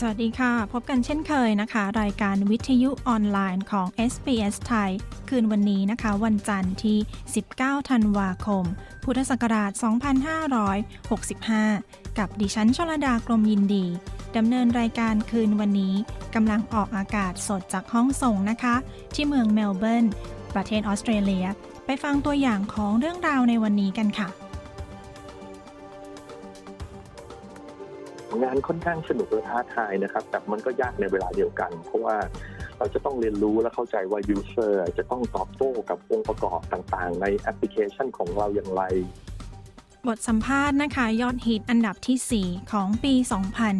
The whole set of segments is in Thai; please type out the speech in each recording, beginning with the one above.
สวัสดีค่ะ พบกันเช่นเคยนะคะ รายการวิทยุออนไลน์ของ SBS ไทย คืนวันนี้นะคะ วันจันทร์ที่ 19 ธันวาคม พุทธศักราช 2565 กับดิฉันชลดากรมยินดีดำเนินรายการคืนวันนี้กำลังออกอากาศสดจากห้องส่งนะคะ ที่เมืองเมลเบิร์น ประเทศออสเตรเลีย ไปฟังตัวอย่างของเรื่องราวในวันนี้กันค่ะ งานค่อนข้างสนุกและท้าทายนะครับ แต่มันก็ยากในเวลาเดียวกัน เพราะว่าเราจะต้องเรียนรู้และเข้าใจว่า user จะต้องตอบโต้กับองค์ประกอบต่างๆ ในแอปพลิเคชันของเราอย่างไร บทสัมภาษณ์นะคะ ยอดฮิตอันดับที่ 4 ของปี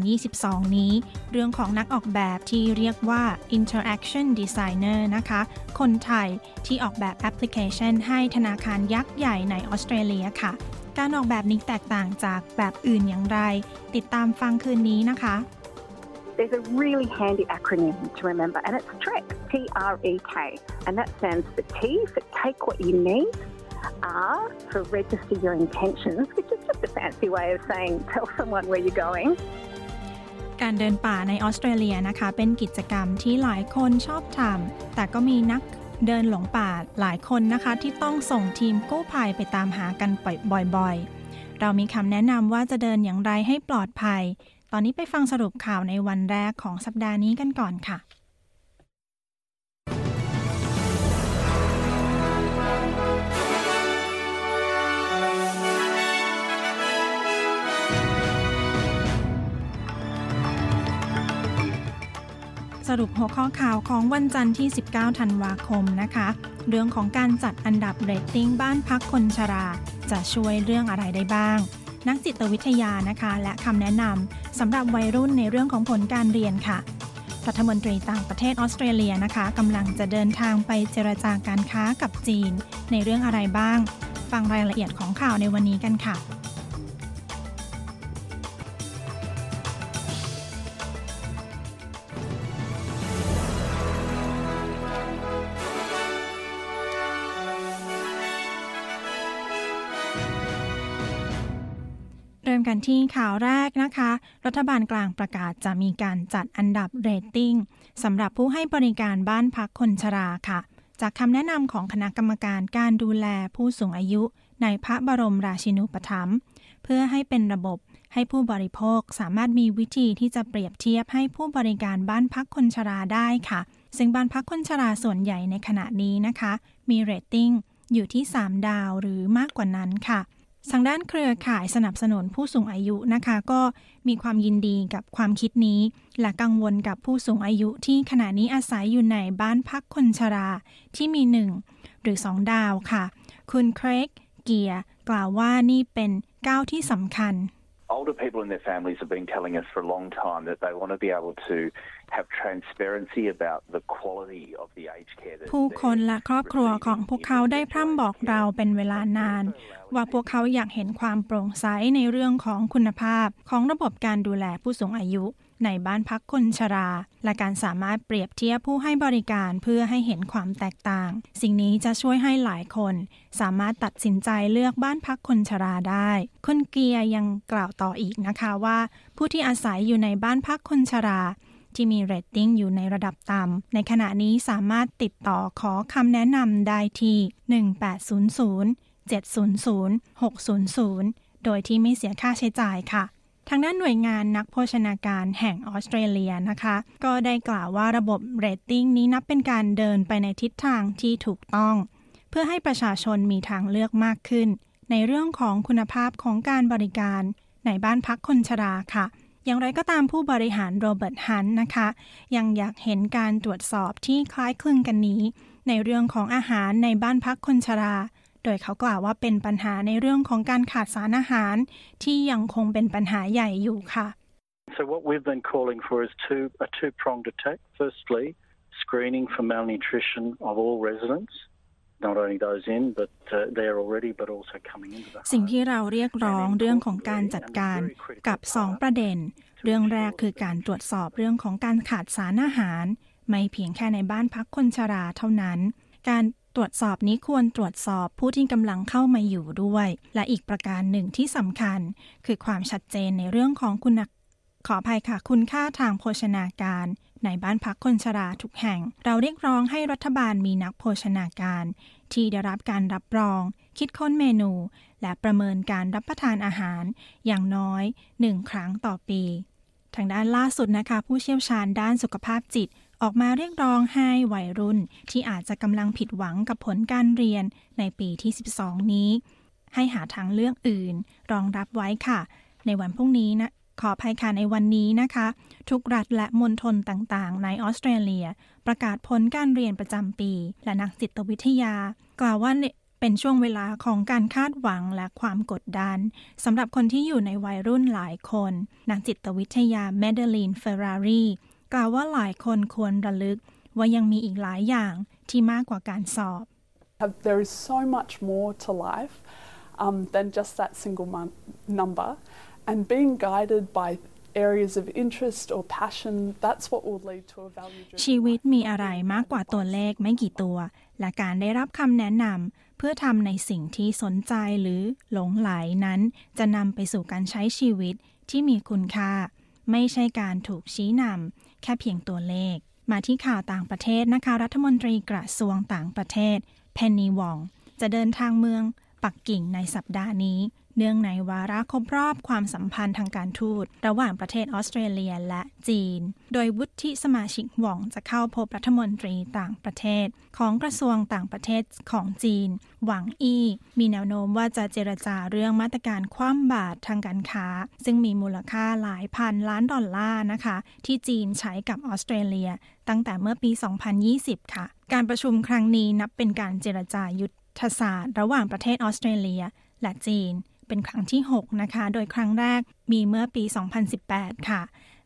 2022 นี้ เรื่องของนักออกแบบที่เรียกว่า interaction designer นะคะ คนไทยที่ออกแบบแอปพลิเคชันให้ธนาคารยักษ์ใหญ่ในออสเตรเลียค่ะ การออกแบบนี้แตกต่างจากแบบอื่นอย่างไร ติดตามฟังคืนนี้นะคะ There's a really handy acronym to remember, and it's TREK, T R E K, and that stands for T for take what you need, R for register your intentions, which is just a fancy way of saying tell someone where you're going. การเดินป่าในออสเตรเลียนะคะ เป็นกิจกรรมที่หลายคนชอบทำแต่ก็มีนัก เดินหลงป่าหลายคนนะคะ ที่ต้องส่งทีมกู้ภัยไปตามหากันบ่อยๆ เรามีคำแนะนำว่าจะเดินอย่างไรให้ปลอดภัย ตอนนี้ไปฟังสรุปข่าวในวันแรกของสัปดาห์นี้กันก่อนค่ะ รุปหัวข้อข่าวของวันจันทร์ที่ 19 ธันวาคมนะคะ เรื่องของการจัดอันดับเรตติ้งบ้านพักคนชรา จะช่วยเรื่องอะไรได้บ้าง นักจิตวิทยานะคะ และคำแนะนำสำหรับวัยรุ่นในเรื่องของผลการเรียนค่ะรัฐมนตรีต่างประเทศออสเตรเลียนะคะกำลังจะเดินทางไปเจรจาการค้ากับจีน ในเรื่องอะไรบ้าง ฟังรายละเอียดของข่าวในวันนี้กันค่ะ กันที่ข่าวแรกนะคะ รัฐบาลกลางประกาศจะมีการจัดอันดับเรตติ้งสำหรับผู้ให้บริการบ้านพักคนชราค่ะ จากคำแนะนำของคณะกรรมการการดูแลผู้สูงอายุ ในพระบรมราชินูปถัมภ์เพื่อให้เป็นระบบให้ผู้บริโภคสามารถมีวิธีที่จะเปรียบเทียบให้ผู้บริการบ้านพักคนชราได้ค่ะ ซึ่งบ้านพักคนชราส่วนใหญ่ในขณะนี้นะคะ มีเรตติ้งอยู่ที่ 3 ดาวหรือมากกว่านั้นค่ะ ทางด้านเครือข่ายสนับสนุนผู้สูงอายุนะคะ ก็มีความยินดีกับความคิดนี้ และกังวลกับผู้สูงอายุที่ขณะนี้อาศัยอยู่ในบ้านพักคนชราที่มีหนึ่งหรือสองดาวค่ะ คุณเครกเกียร์กล่าวว่านี่เป็นก้าวที่สำคัญ older people and their families have been telling us for a long time that they want to be able to have transparency about the quality of the aged care that ผู้คนและครอบครัวของพวกเขาได้พร่ำบอกเราเป็นเวลานาน ว่าพวกเขาอยากเห็นความโปร่งใสในเรื่องของคุณภาพของระบบการดูแลผู้สูงอายุ ในบ้านพักคนชรา และการสามารถเปรียบเทียบผู้ให้บริการเพื่อให้เห็นความแตกต่าง สิ่งนี้จะช่วยให้หลายคน สามารถตัดสินใจเลือกบ้านพักคนชราได้คุณเกียร์ยังกล่าวต่ออีกนะคะว่า ผู้ที่อาศัยอยู่ในบ้านพักคนชราที่มีเรตติ้งอยู่ในระดับต่ำ ในขณะนี้สามารถติดต่อขอคำแนะนำได้ที่ 1800 700 600 โดยที่ไม่เสียค่าใช้จ่ายค่ะ ทางด้านหน่วยงานนักโภชนาการแห่งออสเตรเลียนะคะ ก็ได้กล่าวว่าระบบเรตติ้งนี้นับเป็นการเดินไปในทิศทางที่ถูกต้อง เพื่อให้ประชาชนมีทางเลือกมากขึ้น ในเรื่องของคุณภาพของการบริการ ในบ้านพักคนชราค่ะ อย่างไรก็ตามผู้บริหารโรเบิร์ตฮันนะคะ ยังอยากเห็นการตรวจสอบที่คล้ายคลึงกันนี้ ในเรื่องของอาหารในบ้านพักคนชรา โดยเขากล่าวว่าเป็นปัญหาในเรื่องของการขาดสารอาหาร ที่ยังคงเป็นปัญหาใหญ่อยู่ค่ะ So what we've been calling for is two, a two-pronged attack. Firstly, screening for malnutrition of all residents. Not only those in, but uh, there already, but also coming into the สิ่ง home. ที่เราเรียกร้องเรื่องของการจัดการกับ 2 ประเด็น เรื่องแรกคือการตรวจสอบเรื่องของการขาดสารอาหาร ไม่เพียงแค่ในบ้านพักคนชราเท่านั้น การ ตรวจสอบนี้ควรตรวจสอบผู้ที่กำลังเข้ามาอยู่ด้วย และอีกประการหนึ่งที่สำคัญ คือความชัดเจนในเรื่องของคุณขออภัยค่ะ คุณค่าทางโภชนาการ ในบ้านพักคนชราทุกแห่ง เราเรียกร้องให้รัฐบาลมีนักโภชนาการ ที่ได้รับการรับรอง คิดค้นเมนู และประเมินการรับประทานอาหาร อย่างน้อยหนึ่งครั้งต่อปี ทางด้านล่าสุดนะคะ ผู้เชี่ยวชาญด้านสุขภาพจิต ออกมาเรียกร้องให้วัยรุ่นที่อาจจะกำลังผิดหวังกับผลการเรียนในปีที่ 12 นี้ ให้หาทางเลือกอื่น รองรับไว้ค่ะ ในวันพรุ่งนี้นะขอภัยค่ะในวันนี้นะคะ ทุกรัฐและมณฑลต่างๆ ในออสเตรเลีย ประกาศผลการเรียนประจำปี และนักจิตวิทยา กล่าวว่าเป็นช่วงเวลาของการคาดหวังและความกดดันสำหรับคนที่อยู่ในวัยรุ่นหลายคน นักจิตวิทยาเมเดลีนเฟอร์รารี กล่าวว่าหลายคนควรระลึกว่ายังมีอีกหลายอย่างที่มากกว่าการสอบ There is so much more to life um, than just that single mon- number, and being guided by areas of interest or passion, that's what will lead to a value ชีวิตมีอะไรมากกว่าตัวเลขไม่กี่ตัว และการได้รับคำแนะนำเพื่อทำในสิ่งที่สนใจหรือหลงไหลนั้น จะนำไปสู่การใช้ชีวิตที่มีคุณค่า ไม่ใช่การถูกชี้นำ แค่เพียงตัวเลข มาที่ข่าวต่างประเทศนะคะ รัฐมนตรีกระทรวงต่างประเทศ เพนนีวอง จะเดินทางเมืองปักกิ่งในสัปดาห์นี้ เนื่องในวาระครบรอบความสัมพันธ์ทางการทูต ระหว่างประเทศออสเตรเลียและจีน โดยวุฒิสมาชิกหว่องจะเข้าพบรัฐมนตรีต่างประเทศ ของกระทรวงต่างประเทศของจีน หวังอี้ มีแนวโน้มว่าจะเจรจาเรื่องมาตรการคว่ำบาตรทางการค้า ซึ่งมีมูลค่าหลายพันล้านดอลลาร์นะคะ ที่จีนใช้กับออสเตรเลีย ตั้งแต่เมื่อปี 2020 ค่ะ การประชุมครั้งนี้นับเป็นการเจรจายุทธศาสตร์ ระหว่างประเทศออสเตรเลีย และจีน เป็นครั้งที่ 6 นะคะ โดยครั้งแรกมีเมื่อปี 2018 ค่ะ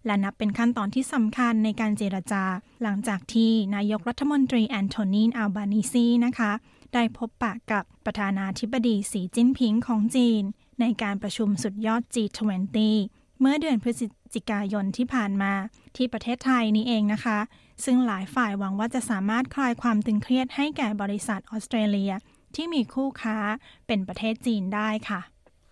และนับเป็นขั้นตอนที่สำคัญในการเจรจา หลังจากที่นายกรัฐมนตรีแอนโทนีอัลบานิซีนะคะ ได้พบปะกับประธานาธิบดีสีจิ้นผิงของจีน ในการประชุมสุดยอด G20 เมื่อเดือนพฤศจิกายนที่ผ่านมาที่ประเทศไทยนี่เองนะคะ ซึ่งหลายฝ่ายหวังว่าจะสามารถคลายความตึงเครียดให้แก่บริษัทออสเตรเลีย ที่มีคู่ค้าเป็นประเทศจีนได้ค่ะ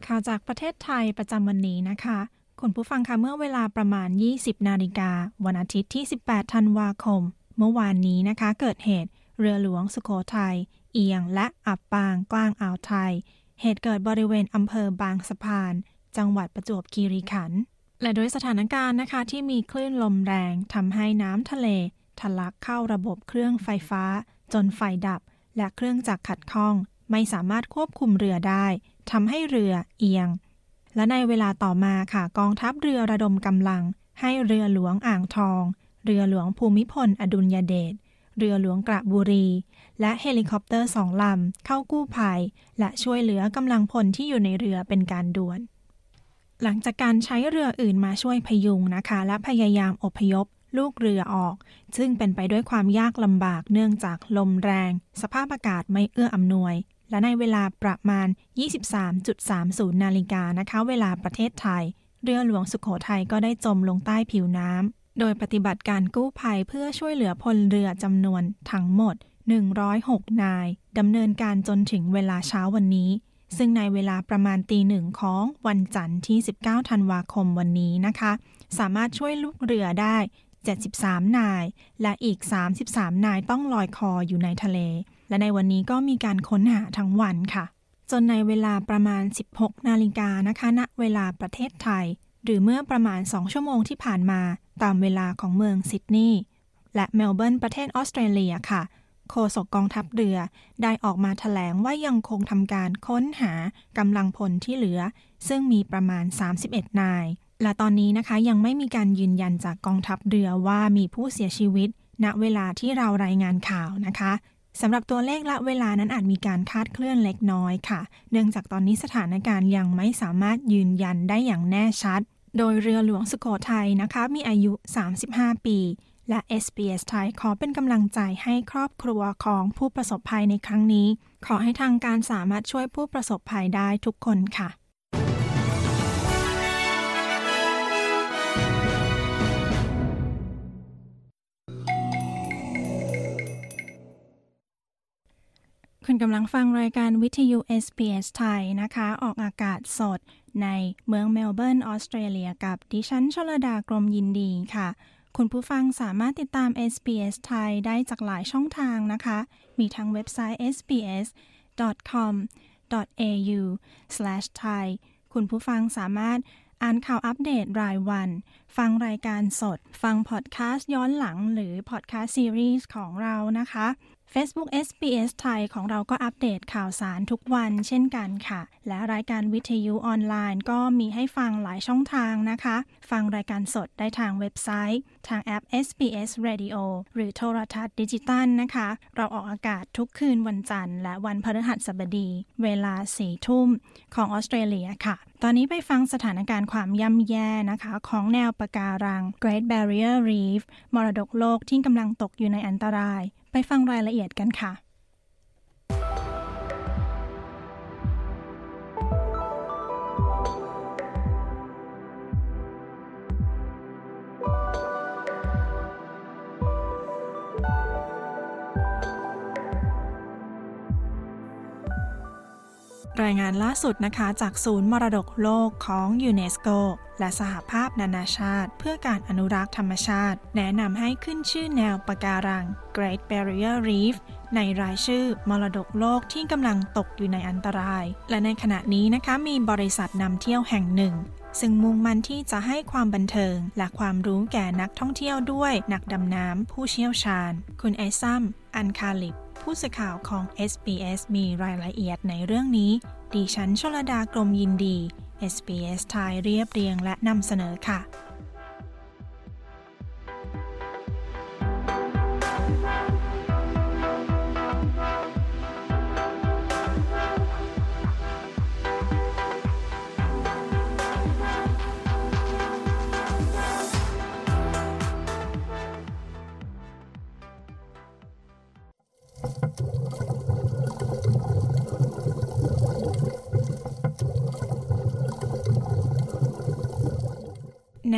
ข่าวจากประเทศไทยประจำวันนี้นะคะ คุณผู้ฟังคะเมื่อเวลาประมาณ 20 นาฬิกา วันอาทิตย์ที่ 18 ธันวาคม เมื่อวานนี้นะคะ เกิดเหตุเรือหลวงสุโขทัยเอียงและอับปางกลางอ่าวไทย เหตุเกิดบริเวณอำเภอบางสะพาน จังหวัดประจวบคีรีขันธ์และโดยสถานการณ์นะคะที่มีคลื่นลมแรงทำให้น้ำทะเลทะลักเข้าระบบเครื่องไฟฟ้า จนไฟดับ และเครื่องจักรขัดข้อง ไม่สามารถควบคุมเรือได้ ทำให้เรือเอียง และในเวลาต่อมาค่ะกองทัพเรือระดมกำลัง ให้เรือหลวงอ่างทอง เรือหลวงภูมิพล อดุลยเดชเรือหลวงกระบุรี และเฮลิคอปเตอร์สองลำเข้ากู้ภัย และช่วยเหลือกำลังพลที่อยู่ในเรือเป็นการด่วน หลังจากการใช้เรืออื่นมาช่วยพยุงนะคะ และพยายามอพยพลูกเรือออก ซึ่งเป็นไปด้วยความยากลำบากเนื่องจากลมแรง สภาพอากาศไม่เอื้ออำนวย และในเวลาประมาณ 23.30 นาฬิกานะคะ เวลาประเทศไทย เรือหลวงสุขโขทัยก็ได้จมลงใต้ผิวน้ำ โดยปฏิบัติการกู้ภัยเพื่อช่วยเหลือพลเรือจำนวนทั้งหมด 106 นายดำเนินการจนถึงเวลาเช้าวันนี้ ซึ่งในเวลาประมาณตีหนึ่งของวันจันทร์ที่ 19 ธันวาคมวันนี้นะคะ สามารถช่วยลูกเรือได้ 73 นาย และอีก 33 นายต้องลอยคออยู่ในทะเล และในวันนี้ก็มีการค้นหาทั้งวันค่ะ จนในเวลาประมาณ 16 นาฬิกานะคะณเวลาประเทศไทย หรือเมื่อประมาณ 2 ชั่วโมงที่ผ่านมาตามเวลาของเมืองซิดนีย์และเมลเบิร์นประเทศออสเตรเลียค่ะ โฆษกกองทัพเรือได้ออกมาถแถลงว่ายังคงทำการค้นหากำลังพลที่เหลือ ซึ่งมีประมาณ 31 นาย และตอนนี้นะคะยังไม่มีการยืนยันจากกองทัพเรือว่ามีผู้เสียชีวิต ณเวลาที่เรารายงานข่าวนะคะ สำหรับตัวเลขและเวลานั้นอาจมีการคาดเคลื่อนเล็กน้อยค่ะ เนื่องจากตอนนี้สถานการณ์ยังไม่สามารถยืนยันได้อย่างแน่ชัด โดยเรือหลวงสุโขทัยนะคะ มีอายุ 35 ปี และ SBS ไทยขอเป็นกำลังใจให้ครอบครัวของผู้ประสบภัยในครั้งนี้ ขอให้ทางการสามารถช่วยผู้ประสบภัยได้ทุกคนค่ะ คุณกำลังฟังรายการวิทยุ SBS ไทยนะคะ ออกอากาศสดในเมืองเมลเบิร์นออสเตรเลียกับดิฉันชลดากรมยินดีค่ะ คุณผู้ฟังสามารถติดตาม SBS ไทยได้จากหลายช่องทางนะคะ มีทั้งเว็บไซต์ sbs.com.au/thai คุณผู้ฟังสามารถอ่านข่าวอัปเดตรายวัน ฟังรายการสด ฟังพอดแคสต์ย้อนหลังหรือพอดแคสต์ซีรีส์ของเรานะคะ Facebook SBS ไทยของเราก็อัปเดตข่าวสารทุกวันเช่นกันค่ะ และรายการวิทยุออนไลน์ก็มีให้ฟังหลายช่องทางนะคะ ฟังรายการสดได้ทางเว็บไซต์ ทางแอป SBS Radio หรือโทรทัศน์ดิจิตัลนะคะ เราออกอากาศทุกคืนวันจันทร์ และวันพฤหัสบดี เวลาสี่ทุ่มของออสเตรเลียค่ะ ตอนนี้ไปฟังสถานการณ์ความย่ำแย่นะคะ ของแนวปะการัง Great Barrier Reef มรดกโลกที่กำลังตกอยู่ในอันตราย ไปฟังรายละเอียดกันค่ะ รายงานล่าสุดนะคะจากศูนย์มรดกโลกของยูเนสโกและสหภาพนานาชาติ เพื่อการอนุรักษ์ธรรมชาติ แนะนำให้ขึ้นชื่อแนวปะการัง Great Barrier Reef ในรายชื่อมรดกโลกที่กำลังตกอยู่ในอันตราย และในขณะนี้นะคะมีบริษัทนำเที่ยวแห่งหนึ่ง ซึ่งมุ่งมั่นที่จะให้ความบันเทิง และความรู้แก่นักท่องเที่ยวด้วยนักดำน้ำผู้เชี่ยวชาญ คุณไอซัม อันคาลิป ผู้สื่อข่าวของ SBS มีรายละเอียดในเรื่องนี้ ดิฉันชลดากรมยินดี SBS ไทยเรียบเรียงและนำเสนอค่ะ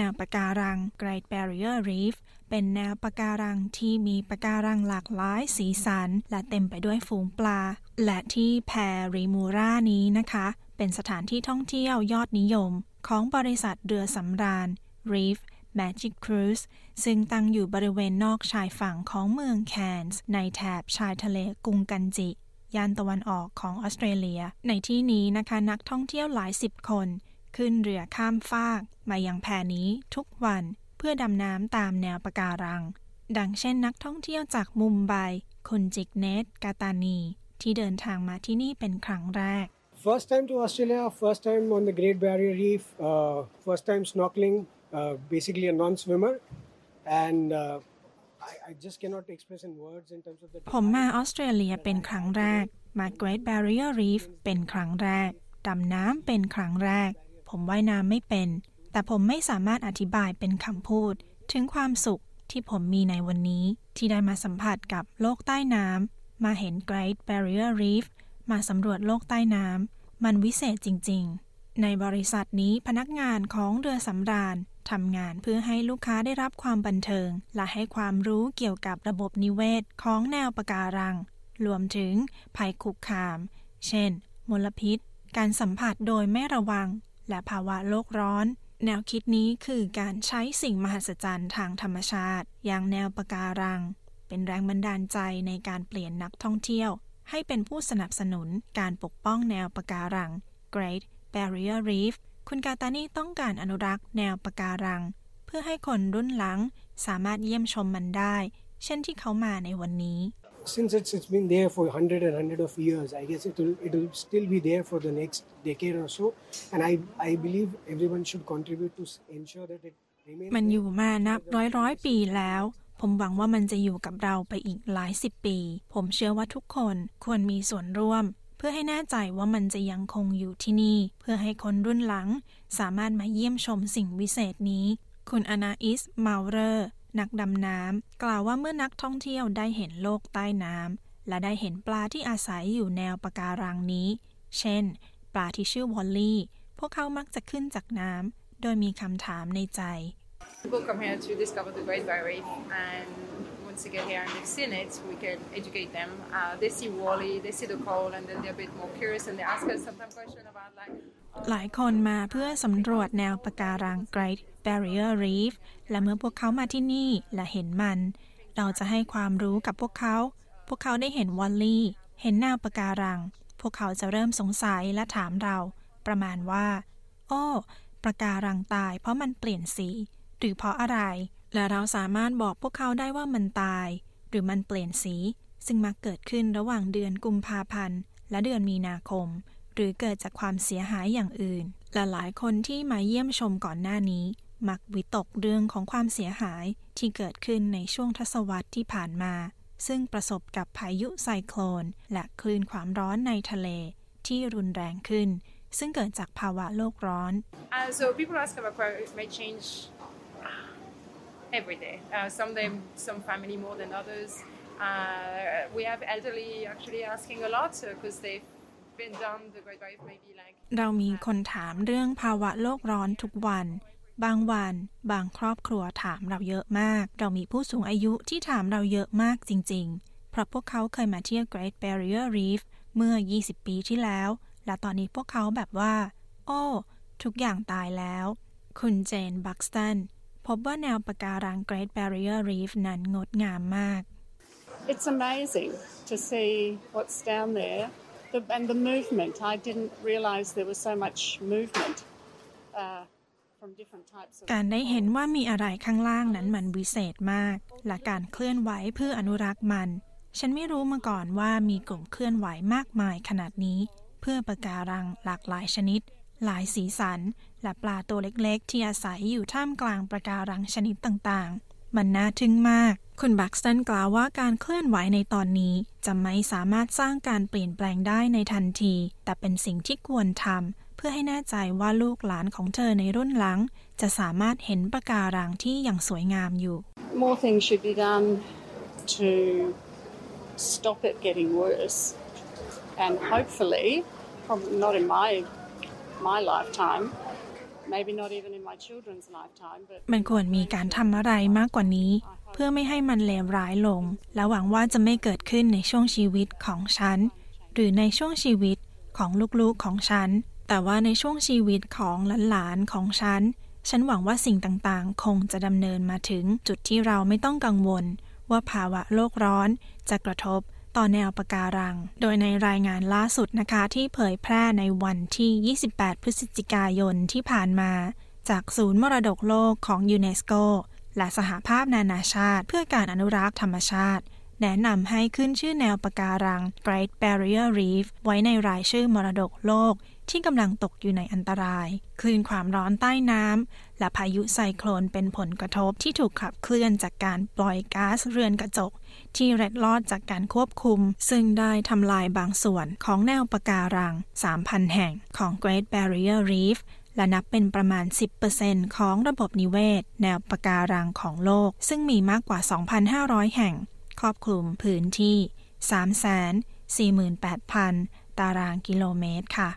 วปะการัง Great Barrier Reef เป็นแนวปะการังที่มีปะการังหลากหลายสีสัน และเต็มไปด้วยฝูงปลา และที่แพริมูรานี้นะคะ เป็นสถานที่ท่องเที่ยวยอดนิยม ของบริษัทเรือสำราญ Reef Magic Cruise ซึ่งตั้งอยู่บริเวณนอกชายฝั่งของเมืองแคนส์ในแถบชายทะเลกุงกันจิย่านตะวันออกของออสเตรเลีย ในที่นี้นะคะนักท่องเที่ยวหลายสิบคน ขึ้นเรือข้ามฟากมายังแพนี้ทุกวันเพื่อดำน้ำตามแนวปะการัง ดังเช่นนักท่องเที่ยวจากมุมไบคุณจิกเนตกาตานี ที่เดินทางมาที่นี่เป็นครั้งแรก First time to Australia, first time on the Great Barrier Reef, uh, first time snorkeling, uh, basically a non-swimmer, and uh, I, I just cannot express in words in terms of the. ผมมาออสเตรเลียเป็นครั้งแรก มา Great Barrier Reef เป็นครั้งแรก ดำน้ำเป็นครั้งแรก ผมว่ายน้ำไม่เป็น แต่ผมไม่สามารถอธิบายเป็นคำพูด ถึงความสุขที่ผมมีในวันนี้ ที่ได้มาสัมผัสกับโลกใต้น้ำมาเห็น Great Barrier Reef มาสำรวจโลกใต้น้ำมันวิเศษจริง ๆ ในบริษัทนี้พนักงานของเรือสำราญทำงานเพื่อให้ลูกค้าได้รับความบันเทิง และให้ความรู้เกี่ยวกับระบบนิเวศของแนวปะการัง รวมถึงภัยคุกคาม เช่น มลพิษ การสัมผัสโดยไม่ระวัง และภาวะโลกร้อน แนวคิดนี้คือการใช้สิ่งมหัศจรรย์ทางธรรมชาติ อย่างแนวปะการัง เป็นแรงบันดาลใจในการเปลี่ยนนักท่องเที่ยว ให้เป็นผู้สนับสนุนการปกป้องแนวปะการัง Great Barrier Reef คุณกาตานีต้องการอนุรักษ์แนวปะการัง เพื่อให้คนรุ่นหลังสามารถเยี่ยมชมมันได้ เช่นที่เขามาในวันนี้ Since it's, it's been there for hundred and hundred of years, I guess it will it will still be there for the next decade or so, and I I believe everyone should contribute to ensure that it remains. มันอยู่มานับร้อยร้อยปีแล้ว ผมหวังว่ามันจะอยู่กับเราไปอีกหลายสิบปี ผมเชื่อว่าทุกคนควรมีส่วนร่วม เพื่อให้แน่ใจว่ามันจะยังคงอยู่ที่นี่ เพื่อให้คนรุ่นหลัง สามารถมาเยี่ยมชมสิ่งวิเศษนี้ คุณอนาอิสมาเรอร์ นักดำน้ำกล่าวว่าเมื่อนักท่องเที่ยวได้เห็นโลกใต้น้ำและได้เห็นปลาที่อาศัยอยู่แนวปะการังนี้ เช่น ปลาที่ชื่อวอลลี่ พวกเขามักจะขึ้นจากน้ำโดยมีคำถามในใจ People come here to discover the Great Barrier Reef, and once they get here and they've seen it, we can educate them. Uh, they see Wally, they see the coral, and then they're a bit more curious, and they ask us sometimes questions about like. หลายคนมาเพื่อสำรวจแนวปะการัง Great Barrier Reef และเมื่อพวกเขามาที่นี่และเห็นมัน เราจะให้ความรู้กับพวกเขา พวกเขาได้เห็นวอลลี่ เห็นแนวปะการัง พวกเขาจะเริ่มสงสัยและถามเรา ประมาณว่า โอ้ปะการังตายเพราะมันเปลี่ยนสี หรือเพราะอะไร และเราสามารถบอกพวกเขาได้ว่ามันตาย หรือมันเปลี่ยนสี ซึ่งมักเกิดขึ้นระหว่างเดือนกุมภาพันธ์และเดือนมีนาคม หรือเกิดจากความเสียหายอย่างอื่นและหลายคนที่มาเยี่ยมชมก่อนหน้านี้ มักวิตกเรื่องของความเสียหายที่เกิดขึ้นในช่วงทศวรรษที่ผ่านมา ซึ่งประสบกับพายุไซโคลน และคลื่นความร้อนในทะเลที่รุนแรงขึ้น ซึ่งเกิดจากภาวะโลกร้อน Uh, so people ask about climate change every day. Uh, some them, some family more than others. Uh, we have elderly actually asking a lot because they been down the Great Barrier Reef maybe like เรามีคนถามเรื่องภาวะโลกร้อนทุกวัน บางวัน บางครอบครัวถามเราเยอะมาก เรามีผู้สูงอายุที่ถามเราเยอะมากจริง ๆ เพราะพวกเขาเคยมาเที่ยว Great Barrier Reef เมื่อ 20 ปีที่แล้ว และตอนนี้พวกเขาแบบว่า โอ้ ทุกอย่างตายแล้ว คุณเจนบักสตันพบว่าแนวปะการัง Great Barrier Reef นั้นงดงามมาก It's amazing to see what's down there the, and the movement. I didn't realise there was so much movement uh, การได้เห็นว่ามีอะไรข้างล่างนั้นมันวิเศษมาก และการเคลื่อนไหวเพื่ออนุรักษ์มัน ฉันไม่รู้มาก่อนว่ามีกลุ่มเคลื่อนไหวมากมายขนาดนี้ เพื่อปะการังหลากหลายชนิด หลายสีสัน และปลาตัวเล็กๆ ที่อาศัยอยู่ท่ามกลางปะการังชนิดต่างๆ มันน่าทึ่งมาก คุณบักสตันกล่าวว่าการเคลื่อนไหวในตอนนี้ จะไม่สามารถสร้างการเปลี่ยนแปลงได้ในทันที แต่เป็นสิ่งที่ควรทำเพื่อให้แน่ใจว่าลูกหลานของเธอในรุ่นหลัง จะสามารถเห็นปะการังที่ยังสวยงามอยู่ More things should be done to stop it getting worse, and hopefully, probably not in my my lifetime, มันควรมีการทำอะไรมากกว่านี้ เพื่อไม่ให้มันเลวร้ายลง และหวังว่าจะไม่เกิดขึ้นในช่วงชีวิตของฉัน หรือในช่วงชีวิตของลูกๆของฉัน แต่ว่าในช่วงชีวิตของหลานๆของฉัน ฉันหวังว่าสิ่งต่างๆ คงจะดำเนินมาถึงจุดที่เราไม่ต้องกังวล ว่าภาวะโลกร้อนจะกระทบ ต่อแนวปะการัง โดยในรายงานล่าสุดนะคะที่เผยแพร่ในวันที่ 28 พฤศจิกายนที่ผ่านมา จากศูนย์มรดกโลกของยูเนสโก และสหภาพนานาชาติ เพื่อการอนุรักษ์ธรรมชาติ แนะนำให้ขึ้นชื่อแนวปะการัง Great Barrier Reef ไว้ในรายชื่อมรดกโลก ที่กำลังตกอยู่ในอันตราย คลื่นความร้อนใต้น้ำและพายุไซโคลนเป็นผลกระทบที่ถูกขับเคลื่อนจากการปล่อยก๊าซเรือนกระจก ที่เร็ดลอดจากการควบคุม ซึ่งได้ทำลายบางส่วนของแนวปะการัง 3,000 แห่งของ Great Barrier Reef และนับเป็นประมาณ 10%ของระบบนิเวศ แนวปะการังของโลก ซึ่งมีมากกว่า 2,500 แห่ง ครอบคลุมพื้นที่ 348,000 ตารางกิโลเมตรค่ะ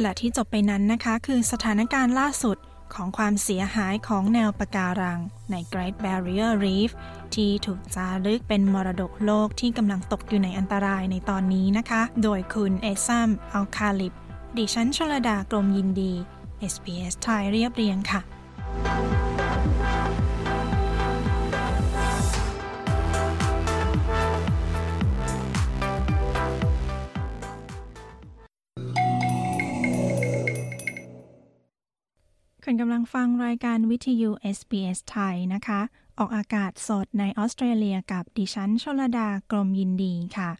และที่จบไปนั้นนะคะคือสถานการณ์ล่าสุดของความเสียหายของแนวปะการัง ใน Great Barrier Reef ที่ถูกจารึกเป็นมรดกโลกที่กำลังตกอยู่ในอันตรายในตอนนี้นะคะ โดยคุณเอซัมอัลคาลิปดิฉันชลดากรมยินดี SBS ไทยเรียบเรียงค่ะ คุณกำลังฟังรายการวิทยุ SBS ไทยนะคะ ออกอากาศสดในออสเตรเลียกับดิฉันชลดากรมยินดีค่ะ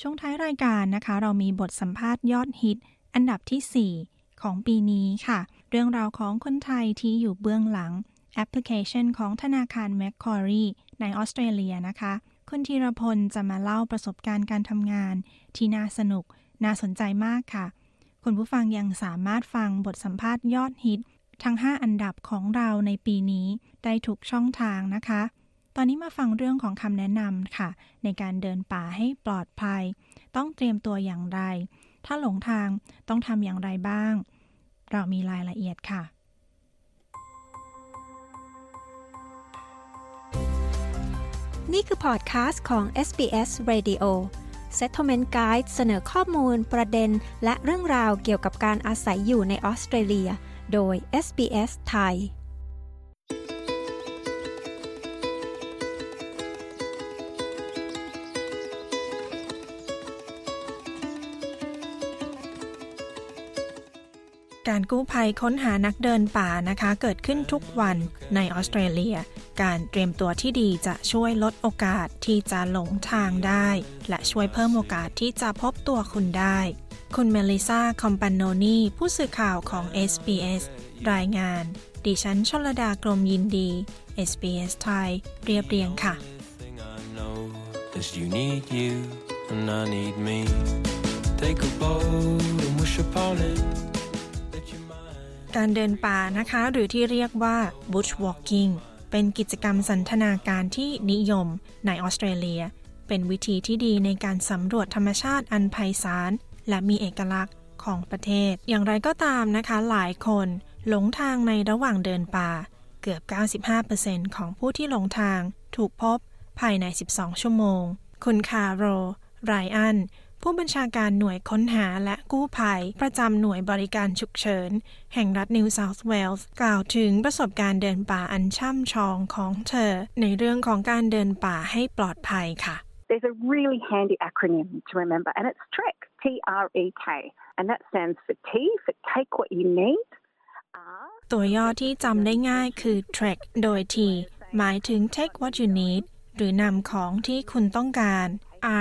ช่วงท้ายรายการนะคะ เรามีบทสัมภาษณ์ยอดฮิต อันดับที่ 4 ของปีนี้ค่ะ เรื่องราวของคนไทยที่อยู่เบื้องหลัง แอปพลิเคชันของธนาคารแมคคอรีในออสเตรเลียนะคะ คุณธีรพลจะมาเล่าประสบการณ์การทำงาน ที่น่าสนุก น่าสนใจมากค่ะ คุณผู้ฟังยังสามารถฟังบทสัมภาษณ์ยอดฮิต ทั้ง 5 อันดับของเราในปีนี้ได้ทุกช่องทางนะคะ ตอนนี้มาฟังเรื่องของคำแนะนำค่ะ ในการเดินป่าให้ปลอดภัย ต้องเตรียมตัวอย่างไร ถ้าหลงทางต้องทำอย่างไรบ้าง เรามีรายละเอียดค่ะนี่คือพอดคาสต์ของ SBS Radio Settlement Guide เสนอข้อมูลประเด็น และเรื่องราวเกี่ยวกับการอาศัยอยู่ในออสเตรเลีย โดย SBS ไทย การกู้ภัยค้นหานักเดินป่านะคะ เกิดขึ้นทุกวันในออสเตรเลีย การเตรียมตัวที่ดีจะช่วยลดโอกาสที่จะหลงทางได้ และช่วยเพิ่มโอกาสที่จะพบตัวคุณได้ คุณเมลิซาคอมปานโนนีผู้สื่อข่าวของ SBS รายงาน ดิฉันชลดากรมยินดี SBS ไทย เรียบเรียงค่ะ is you need you and I need me. Take a bow and wish upon it. การเดินป่านะคะหรือที่เรียกว่า bush walking เป็นกิจกรรมสันทนาการที่นิยมในออสเตรเลีย เป็นวิธีที่ดีในการสำรวจธรรมชาติอันไพศาล และมีเอกลักษณ์ของประเทศ อย่างไรก็ตามนะคะ หลายคนหลงทางในระหว่างเดินป่า เกือบ 95%ของผู้ที่หลงทางถูกพบภายใน 12 ชั่วโมง คุณคาโร ไรอัน ผู้บัญชาการหน่วยค้นหาและกู้ภัย ประจำหน่วยบริการฉุกเฉิน แห่งรัฐนิวเซาท์เวลส์กล่าวถึงประสบการณ์เดินป่าอันช่ำชองของเธอ ในเรื่องของการเดินป่าให้ปลอดภัยค่ะ There's a really handy acronym to remember, and it's TREK, T R E K, and that stands for T for take what you need. ตัวย่อที่จำได้ง่ายคือ trek โดย T หมายถึง take what you need หรือนำของที่คุณต้องการ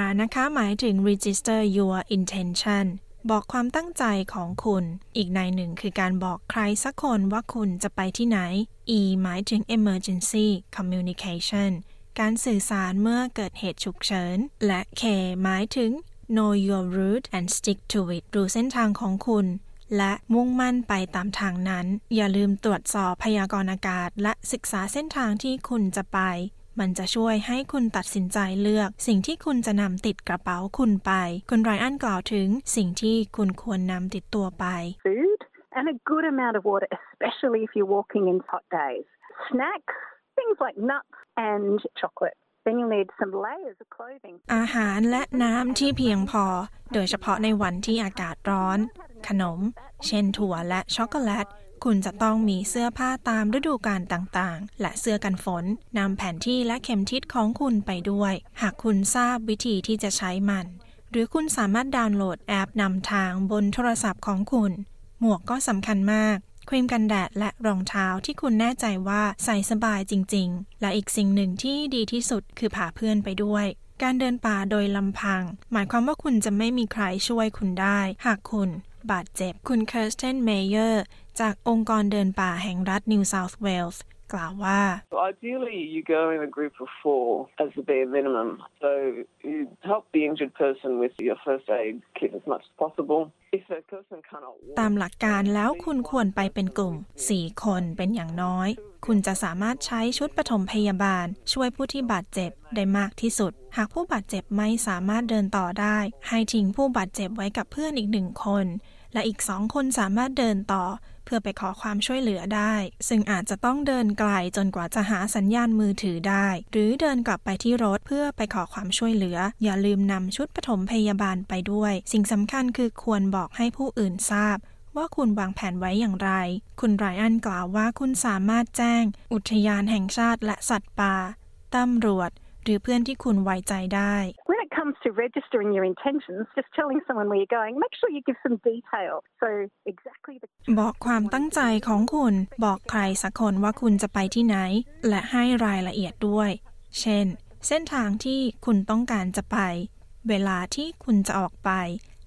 R นะคะหมายถึง register your intention บอกความตั้งใจของคุณ อีกในหนึ่งคือการบอกใครสักคนว่าคุณจะไปที่ไหน E หมายถึง emergency communication การสื่อสารเมื่อเกิดเหตุฉุกเฉิน และ K หมายถึง know your route and stick to it รู้เส้นทางของคุณ และมุ่งมั่นไปตามทางนั้น อย่าลืมตรวจสอบพยากรณ์อากาศ และศึกษาเส้นทางที่คุณจะไป มันจะช่วยให้คุณตัดสินใจเลือก สิ่งที่คุณจะนำติดกระเป๋าคุณไป คุณไรอันกล่าวถึงสิ่งที่คุณควรนำติดตัวไป food and a good amount of water, especially if you're walking in hot days. Snacks, things like nuts and chocolate. Then you need some layers of clothing. อาหารและน้ำที่เพียงพอ โดยเฉพาะในวันที่อากาศร้อน ขนม เช่นถั่วและช็อกโกแลต คุณจะต้องมีเสื้อผ้าตามฤดูกาลต่างๆ และเสื้อกันฝนนำแผนที่และเข็มทิศของคุณไปด้วย หากคุณทราบวิธีที่จะใช้มัน หรือคุณสามารถดาวน์โหลดแอปนำทางบนโทรศัพท์ของคุณ หมวกก็สำคัญมาก ครีมกันแดดและรองเท้าที่คุณแน่ใจว่าใส่สบายจริง ๆ และอีกสิ่งหนึ่งที่ดีที่สุดคือพาเพื่อนไปด้วย การเดินป่าโดยลำพัง หมายความว่าคุณจะไม่มีใครช่วยคุณได้ หากคุณบาดเจ็บ คุณเคิร์สเทนเมเยอร์จากองค์กรเดินป่าแห่งรัฐนิวเซาท์เวลส์ กล่าวว่า Ideally, you go in a group of four as the bare minimum. So you help the injured person with your first aid kit as much as possible. If that person cannot walk, ตามหลักการแล้วคุณควรไปเป็นกลุ่ม 4 คนเป็นอย่างน้อย คุณจะสามารถใช้ชุดปฐมพยาบาล ช่วยผู้ที่บาดเจ็บได้มากที่สุด หากผู้บาดเจ็บไม่สามารถเดินต่อได้ ให้ทิ้งผู้บาดเจ็บไว้กับเพื่อนอีกหนึ่งคน และอีกสองคนสามารถเดินต่อ เพื่อไปขอความช่วยเหลือได้ ซึ่งอาจจะต้องเดินไกลจนกว่าจะหาสัญญาณมือถือได้ หรือเดินกลับไปที่รถเพื่อไปขอความช่วยเหลือ อย่าลืมนำชุดปฐมพยาบาลไปด้วย สิ่งสำคัญคือควรบอกให้ผู้อื่นทราบว่าคุณวางแผนไว้อย่างไร คุณไรอันกล่าวว่าคุณสามารถแจ้ง อุทยานแห่งชาติและสัตว์ป่าตำรวจ หรือเพื่อนที่คุณไว้ใจได้ it comes to registering your intentions, just telling someone where you're going, make sure you give some detail. So exactly the บอกความตั้งใจของคุณ บอกใครสักคนว่าคุณจะไปที่ไหน และให้รายละเอียดด้วย เช่น เส้นทางที่คุณต้องการจะไป เวลาที่คุณจะออกไป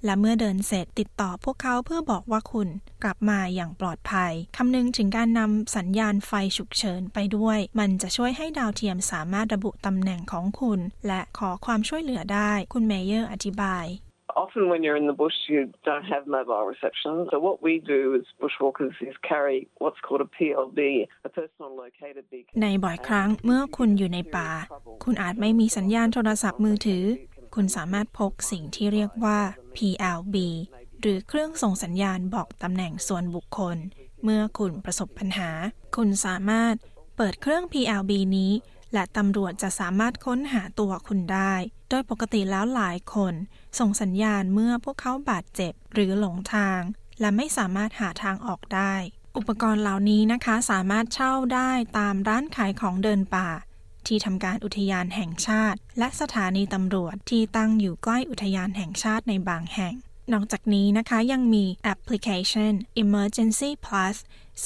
และเมื่อเดินเสร็จติดต่อพวกเขาเพื่อบอกว่าคุณกลับมาอย่างปลอดภัย คำนึงถึงการนำสัญญาณไฟฉุกเฉินไปด้วย มันจะช่วยให้ดาวเทียมสามารถระบุตำแหน่งของคุณ และขอความช่วยเหลือได้คุณเมเยอร์อธิบาย Often, when you're in the bush, you don't have mobile reception. So, what we do as bushwalkers is carry what's called a PLB, a personal locator beacon. ในบ่อยครั้งเมื่อคุณอยู่ในป่า คุณอาจไม่มีสัญญาณโทรศัพท์มือถือ คุณสามารถพกสิ่งที่เรียกว่า PLB หรือเครื่องส่งสัญญาณบอกตำแหน่งส่วนบุคคล เมื่อคุณประสบปัญหา คุณสามารถเปิดเครื่อง PLB นี้ และตำรวจจะสามารถค้นหาตัวคุณได้ โดยปกติแล้วหลายคน ส่งสัญญาณเมื่อพวกเขาบาดเจ็บหรือหลงทาง และไม่สามารถหาทางออกได้ อุปกรณ์เหล่านี้นะคะสามารถเช่าได้ตามร้านขายของเดินป่า ที่ทำการอุทยานแห่งชาติ และสถานีตำรวจที่ตั้งอยู่ใกล้อุทยานแห่งชาติในบางแห่ง นอกจากนี้นะคะยังมีแอปพลิเคชัน Emergency Plus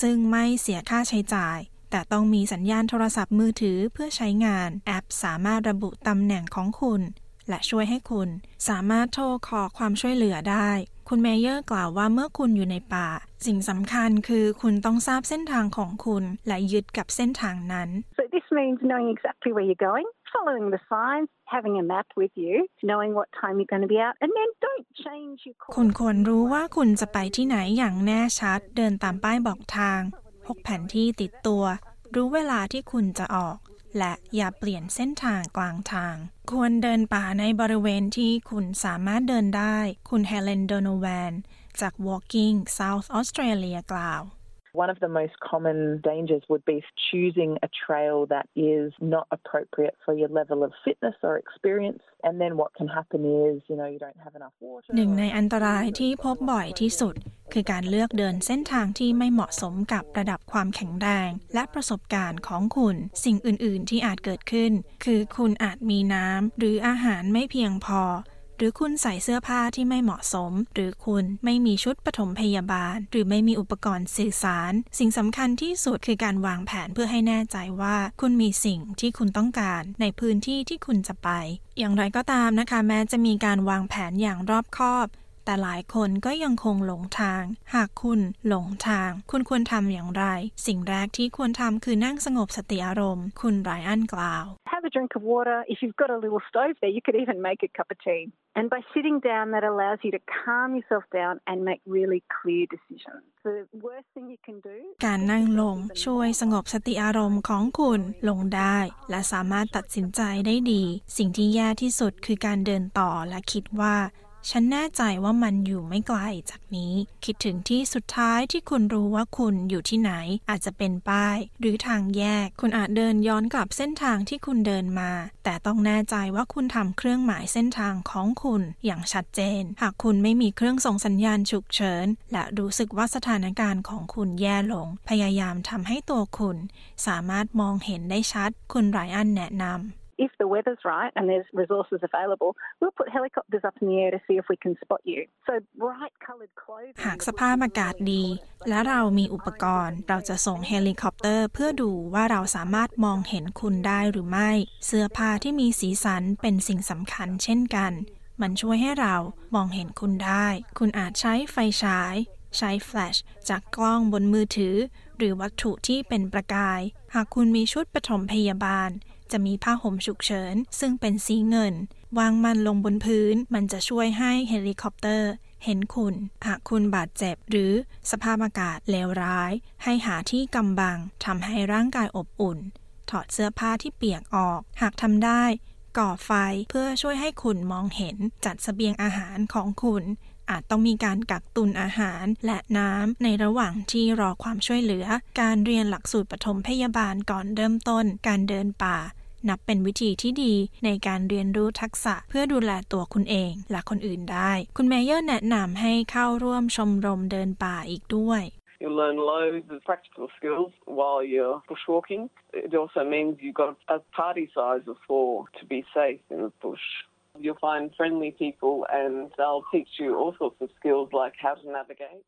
ซึ่งไม่เสียค่าใช้จ่าย แต่ต้องมีสัญญาณโทรศัพท์มือถือเพื่อใช้งาน แอปสามารถระบุตำแหน่งของคุณ และช่วยให้คุณสามารถโทรขอความช่วยเหลือได้ คุณเมเยอร์กล่าวว่าเมื่อคุณอยู่ในป่า สิ่งสำคัญคือคุณต้องทราบเส้นทางของคุณ และยึดกับเส้นทางนั้น So this means knowing exactly where you're going, following the signs, having a map with you, knowing what time you're going to be out, and then don't change your คุณควรรู้ว่าคุณจะไปที่ไหนอย่างแน่ชัด เดินตามป้ายบอกทางพกแผนที่ติดตัว รู้เวลาที่คุณจะออก และอย่าเปลี่ยนเส้นทางกลางทาง ควรเดินป่าในบริเวณที่คุณสามารถเดินได้ คุณเฮเลนโดโนแวน จาก Walking South Australia กล่าว One of the most common dangers would be choosing a trail that is not appropriate for your level of fitness or experience. And then what can happen is, you know, you don't have enough water. หนึ่งในอันตรายที่พบบ่อยที่สุด คือการเลือกเดินเส้นทางที่ไม่เหมาะสมกับระดับความแข็งแรง และประสบการณ์ของคุณ สิ่งอื่น ๆ ที่อาจเกิดขึ้น คือคุณอาจมีน้ำหรืออาหารไม่เพียงพอ หรือคุณใส่เสื้อผ้าที่ไม่เหมาะสม หรือคุณไม่มีชุดปฐมพยาบาล หรือไม่มีอุปกรณ์สื่อสาร สิ่งสำคัญที่สุดคือการวางแผนเพื่อให้แน่ใจว่า คุณมีสิ่งที่คุณต้องการในพื้นที่ที่คุณจะไป อย่างไรก็ตามนะคะ แม้จะมีการวางแผนอย่างรอบคอบแต่หลายคนก็ยังคงหลงทาง หากคุณหลงทาง คุณควรทำอย่างไร สิ่งแรกที่ควรทำคือนั่งสงบสติอารมณ์ คุณไรอันกล่าว Have a drink of water. If you've got a little stove there, you could even make a cup of tea. And by sitting down, that allows you to calm yourself down and make really clear decisions. The worst thing you can do การนั่งลงช่วยสงบสติอารมณ์ของคุณลงได้ และสามารถตัดสินใจได้ดี สิ่งที่แย่ที่สุดคือการเดินต่อและคิดว่า ฉันแน่ใจว่ามันอยู่ไม่ไกลจากนี้ คิดถึงที่สุดท้ายที่คุณรู้ว่าคุณอยู่ที่ไหน อาจจะเป็นป้าย หรือทางแยก คุณอาจเดินย้อนกลับเส้นทางที่คุณเดินมา แต่ต้องแน่ใจว่าคุณทำเครื่องหมายเส้นทางของคุณอย่างชัดเจน หากคุณไม่มีเครื่องส่งสัญญาณฉุกเฉิน และรู้สึกว่าสถานการณ์ของคุณแย่ลง พยายามทำให้ตัวคุณ สามารถมองเห็นได้ชัด คุณไรอันแนะนำ If the weather's right and there's resources available, we'll put helicopters up in the air to see if we can spot you. So bright coloured clothing. หากสภาพอากาศดี และเรามีอุปกรณ์ เราจะส่งเฮลิคอปเตอร์ เพื่อดูว่าเราสามารถมองเห็นคุณได้หรือไม่ เสื้อผ้าที่มีสีสันเป็นสิ่งสำคัญเช่นกัน มันช่วยให้เรามองเห็นคุณได้ คุณอาจใช้ไฟฉายใช้แฟลชจากกล้องบนมือถือ หรือวัตถุที่เป็นประกาย หากคุณมีชุดปฐมพยาบาล จะมีผ้าห่มฉุกเฉิน ซึ่งเป็นสีเงิน วางมันลงบนพื้น มันจะช่วยให้เฮลิคอปเตอร์ เห็นคุณ หากคุณบาดเจ็บ หรือสภาพอากาศเลวร้าย ให้หาที่กำบังทำให้ร่างกายอบอุ่น ถอดเสื้อผ้าที่เปียกออก หากทำได้ก่อไฟเพื่อช่วยให้คุณมองเห็นจัดสรรเสบียงอาหารของคุณ อาจต้องมีการกักตุนอาหารและน้ำในระหว่างที่รอความช่วยเหลือ การเรียนหลักสูตรปฐมพยาบาลก่อนเริ่มต้น การเดินป่า นับเป็นวิธีที่ดีในการเรียนรู้ทักษะเพื่อดูแลตัวคุณเองและคนอื่นได้ คุณเมเยอร์แนะนำให้เข้าร่วมชมรมเดินป่าอีกด้วย You learn loads of practical skills while you're bushwalking. It also means you've got a party size of four to be safe in the bush. You'll find friendly people and they'll teach you all sorts of skills like how to navigate.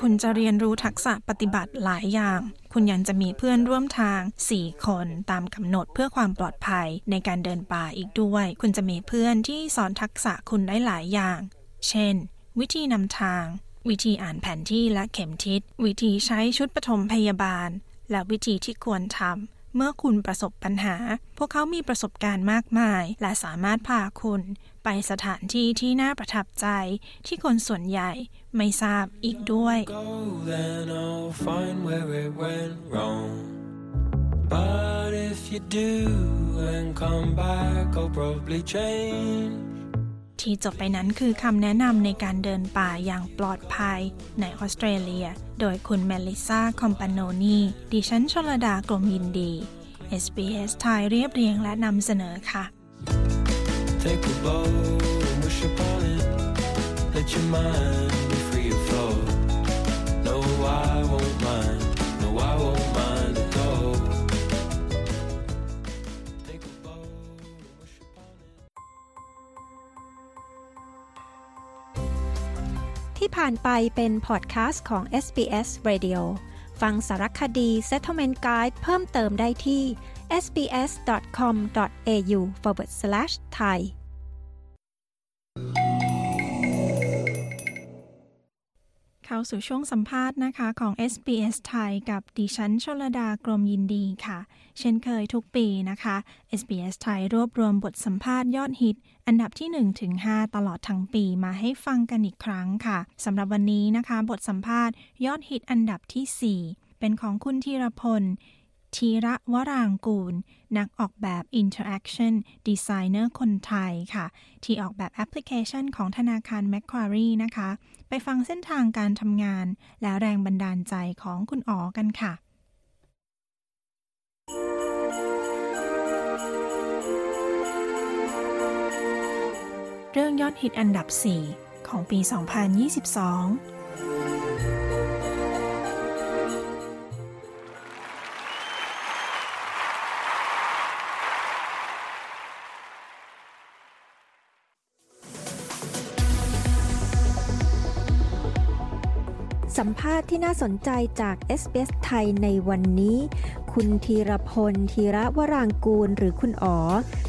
คุณจะเรียนรู้ทักษะปฏิบัติหลายอย่าง คุณยังจะมีเพื่อนร่วมทาง 4 คนตามกำหนดเพื่อความปลอดภัยในการเดินป่าอีกด้วย คุณจะมีเพื่อนที่สอนทักษะคุณได้หลายอย่าง เช่น วิธีนำทาง วิธีอ่านแผนที่และเข็มทิศ วิธีใช้ชุดปฐมพยาบาล และวิธีที่ควรทำ เมื่อคุณประสบปัญหา พวกเขามีประสบการณ์มากมาย และสามารถพาคุณไปสถานที่ที่น่าประทับใจที่คนส่วนใหญ่ไม่ทราบอีกด้วย But if you do and come back, I'll probably change. ที่จบไปนั้นคือคำแนะนำในการเดินป่าอย่างปลอดภัยในออสเตรเลีย โดยคุณเมลิซาคอมปานโนนีดิฉันชลดากรมยินดี SBS ไทยเรียบเรียงและนำเสนอค่ะ Take a boat and wish upon it. Let your mind be free to flow. No, I won't mind. ที่ผ่านไปเป็นพอดแคสต์ของ SBS Radio ฟังสารคดี Settlement Guide เพิ่มเติมได้ที่ sbs.com.au/thai เข้าสู่ช่วงสัมภาษณ์นะคะของ SBS ไทยกับดิฉันชลดากรมยินดีค่ะ เช่นเคยทุกปีนะคะ SBS ไทยรวบรวมบทสัมภาษณ์ยอดฮิต อันดับที่1-5ตลอดทั้งปีมาให้ฟังกันอีกครั้งค่ะสำหรับวันนี้นะคะ บทสัมภาษณ์ยอดฮิตอันดับที่ 4 เป็นของคุณธีรพล ธีระวรางกูล นักออกแบบ Interaction Designer คนไทยค่ะ ที่ออกแบบแอปพลิเคชันของธนาคาร Macquarie นะคะ ไปฟังเส้นทางการทำงาน และแรงบันดาลใจของคุณอ๋อกันค่ะ เรื่องยอดฮิตอันดับ 4 ของปี 2022 สัมภาษณ์ที่น่าสนใจจาก SBS ไทยในวันนี้ คุณธีรพลธีระวรางกูล หรือคุณอ๋อ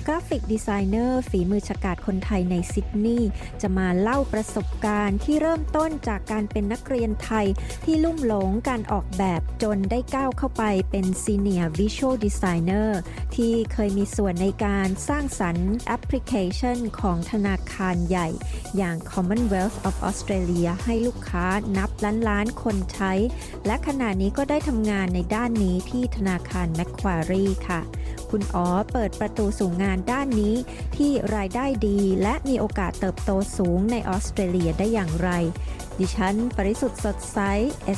กราฟิกดีไซเนอร์ฝีมือฉกาจคนไทยในซิดนีย์จะมาเล่าประสบการณ์ที่เริ่มต้นจากการเป็นนักเรียนไทยที่ลุ่มหลงการออกแบบจนได้ก้าวเข้าไปเป็น senior visual designer ที่เคยมีส่วนในการสร้างสรรค์แอปพลิเคชันของธนาคารใหญ่ อย่าง Commonwealth of Australia ให้ลูกค้านับล้านล้านๆคนใช้ และขณะนี้ก็ได้ทำงานในด้านนี้ที่ธนาคาร Macquarie ค่ะ คุณอ๋อเปิดประตูสู่งานด้านนี้ที่รายได้ดีและมีโอกาสเติบโตสูงในออสเตรเลียได้อย่างไร ดิฉัน ปริสุทธ์สดใส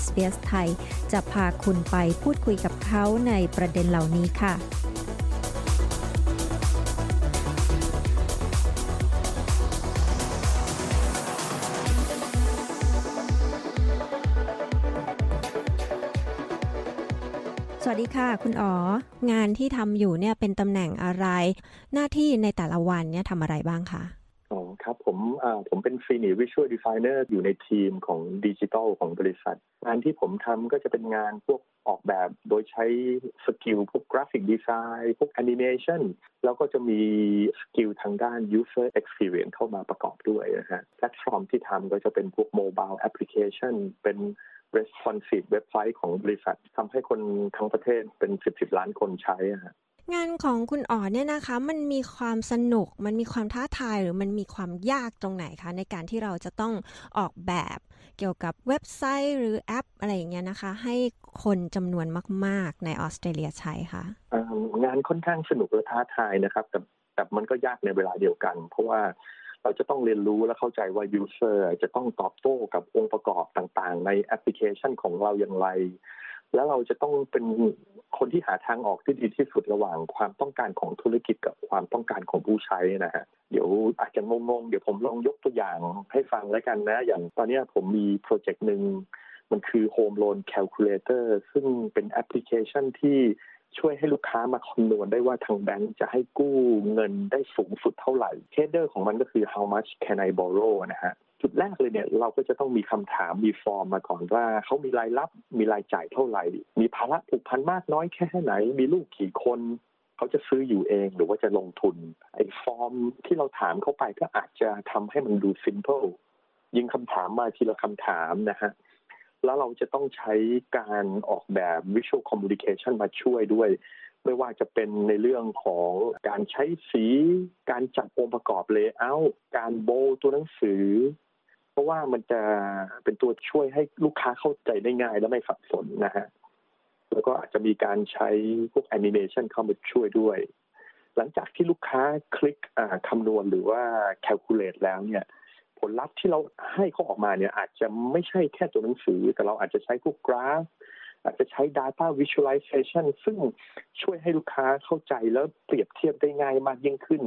SBS ไทย จะพาคุณไปพูดคุยกับเขาในประเด็นเหล่านี้ค่ะ ค่ะ คุณอ๋อ งานที่ทำอยู่เนี่ยเป็นตำแหน่งอะไร หน้าที่ในแต่ละวันเนี่ยทำอะไรบ้างคะ ครับ ผมอ่าผมเป็น senior visual designer อยู่ในทีมของดิจิทัลของบริษัท งานที่ผมทำก็จะเป็นงานพวกออกแบบโดยใช้สกิลพวก graphic design พวกแอนิเมชันแล้วก็จะมีสกิลทางด้าน user experience เข้ามาประกอบด้วยนะฮะแพลตฟอร์มที่ทำก็จะเป็นพวก mobile applicationเป็น responsive เว็บไซต์ของบริษัททำให้คนทั้งประเทศเป็นสิบสิบล้านคนใช้ฮะ งานของคุณอ๋อเนี่ยนะคะ มันมีความสนุก มันมีความท้าทายหรือมันมีความยากตรงไหนคะ ในการที่เราจะต้องออกแบบเกี่ยวกับเว็บไซต์หรือแอปอะไรอย่างเงี้ยนะคะ ให้คนจำนวนมาก ๆ ในออสเตรเลียใช้ค่ะอ่างานค่อนข้างสนุกและท้าทายนะครับ แต่แต่มันก็ยากในเวลาเดียวกัน เพราะว่าเราจะต้องเรียนรู้และเข้าใจว่า user จะต้องตอบโต้กับองค์ประกอบต่างๆ ในแอปพลิเคชันของเราอย่างไร แล้วเราจะต้องเป็นคนที่หาทางออกที่ดีที่สุดระหว่างความต้องการของธุรกิจกับความต้องการของผู้ใช้นะฮะเดี๋ยวอาจจะงงๆ เดี๋ยวผมลองยกตัวอย่างให้ฟังแล้วกันนะ อย่างตอนนี้ผมมีโปรเจกต์หนึ่งมันคือ Home Loan Calculator ซึ่งเป็นแอปพลิเคชันที่ช่วยให้ลูกค้ามาคำนวณได้ว่าทางแบงก์จะให้กู้เงินได้สูงสุดเท่าไหร่ header ของมันก็คือ how much can I borrow นะฮะ จุดแรกเลยเนี่ยเราก็จะต้องมีคำถามมีฟอร์มมาก่อนว่าเขามีรายรับมีรายจ่ายเท่าไหร่ มีภาระผูกพันมากน้อยแค่ไหน มีลูกกี่คนเขาจะซื้ออยู่เองหรือว่าจะลงทุนไอ้ฟอร์มที่เราถามเข้าไปก็อาจจะทำให้มันดู simple ยิงคำถามมาทีละคำถามนะฮะแล้วเราจะต้องใช้การออกแบบ visual communication มาช่วยด้วย ไม่ว่าจะเป็นในเรื่องของการใช้สี การจัดองค์ประกอบ layout การโบตัวหนังสือเพ ราะว่ามันจะเป็นตัวช่วยให้ลูกค้าเข้าใจได้ง่ายและไม่สับสนนะฮะแล้วก็อาจจะมีการใช้พวกแอนิเมชันเข้ามาช่วยด้วย หลังจากที่ลูกค้าคลิกคำนวณหรือว่า calculate แล้วเนี่ย ผลลัพธ์ที่เราให้เขาออกมาเนี่ย อาจจะไม่ใช่แค่ตัวหนังสือ แต่เราอาจจะใช้พวกกราฟ อาจจะใช้ data visualization ซึ่งช่วยให้ลูกค้าเข้าใจแล้วเปรียบเทียบได้ง่ายมากยิ่งขึ้น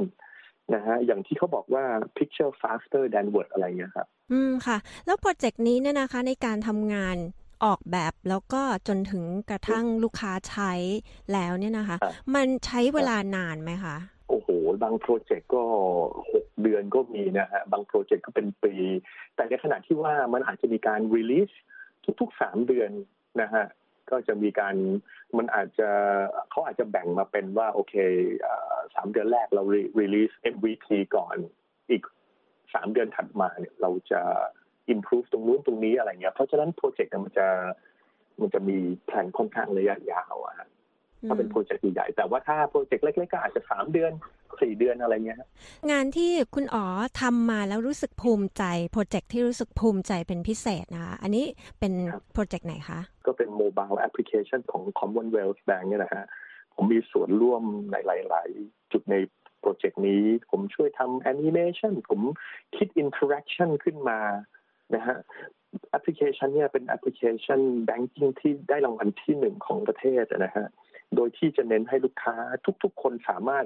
นะฮะอย่างที่เขาบอกว่า picture faster than word อะไรเงี้ยครับ อืมค่ะ แล้วโปรเจกต์นี้เนี่ยนะคะในการทำงานออกแบบแล้วก็จนถึงกระทั่งลูกค้าใช้แล้วเนี่ยนะคะ มันใช้เวลานานไหมคะโอ้โห บางโปรเจกต์ก็หกเดือนก็มีนะฮะ บางโปรเจกต์ก็เป็นปี แต่ในขณะที่ว่ามันอาจจะมีการ release ทุกๆสามเดือนนะฮะ ก็จะมีการมันอาจจะเขาอาจจะแบ่งมาเป็นว่าโอเคสามเดือนแรกเรา release MVP ก่อนอีกสามเดือนถัดมาเนี่ยเราจะ improve ตรงนู้นตรงนี้อะไรเงี้ยเพราะฉะนั้นโปรเจกต์มันจะมันจะมีแผนค่อนข้างระยะยาวอะ ถ้าเป็นโปรเจกต์ใหญ่แต่ว่าถ้าโปรเจกต์เล็กๆก็อาจจะสามเดือนสี่เดือนอะไรเงี้ยงานที่คุณอ๋อทำมาแล้วรู้สึกภูมิใจโปรเจกต์ที่รู้สึกภูมิใจเป็นพิเศษนะคะอันนี้เป็นโปรเจกต์ไหนคะ ก็เป็น mobile application ของ Commonwealth Bank เนี่ยนะฮะผมมีส่วนร่วมในหลาย ๆ จุดในโปรเจกต์นี้ ผมช่วยทำแอนิเมชันผมคิด interaction ขึ้นมานะฮะแอปพลิเคชันเนี่ยเป็นแอปพลิเคชัน banking ที่ได้รางวัลที่หนึ่งของประเทศนะฮะ โดยที่จะเน้นให้ลูกค้าทุกๆ คนสามารถ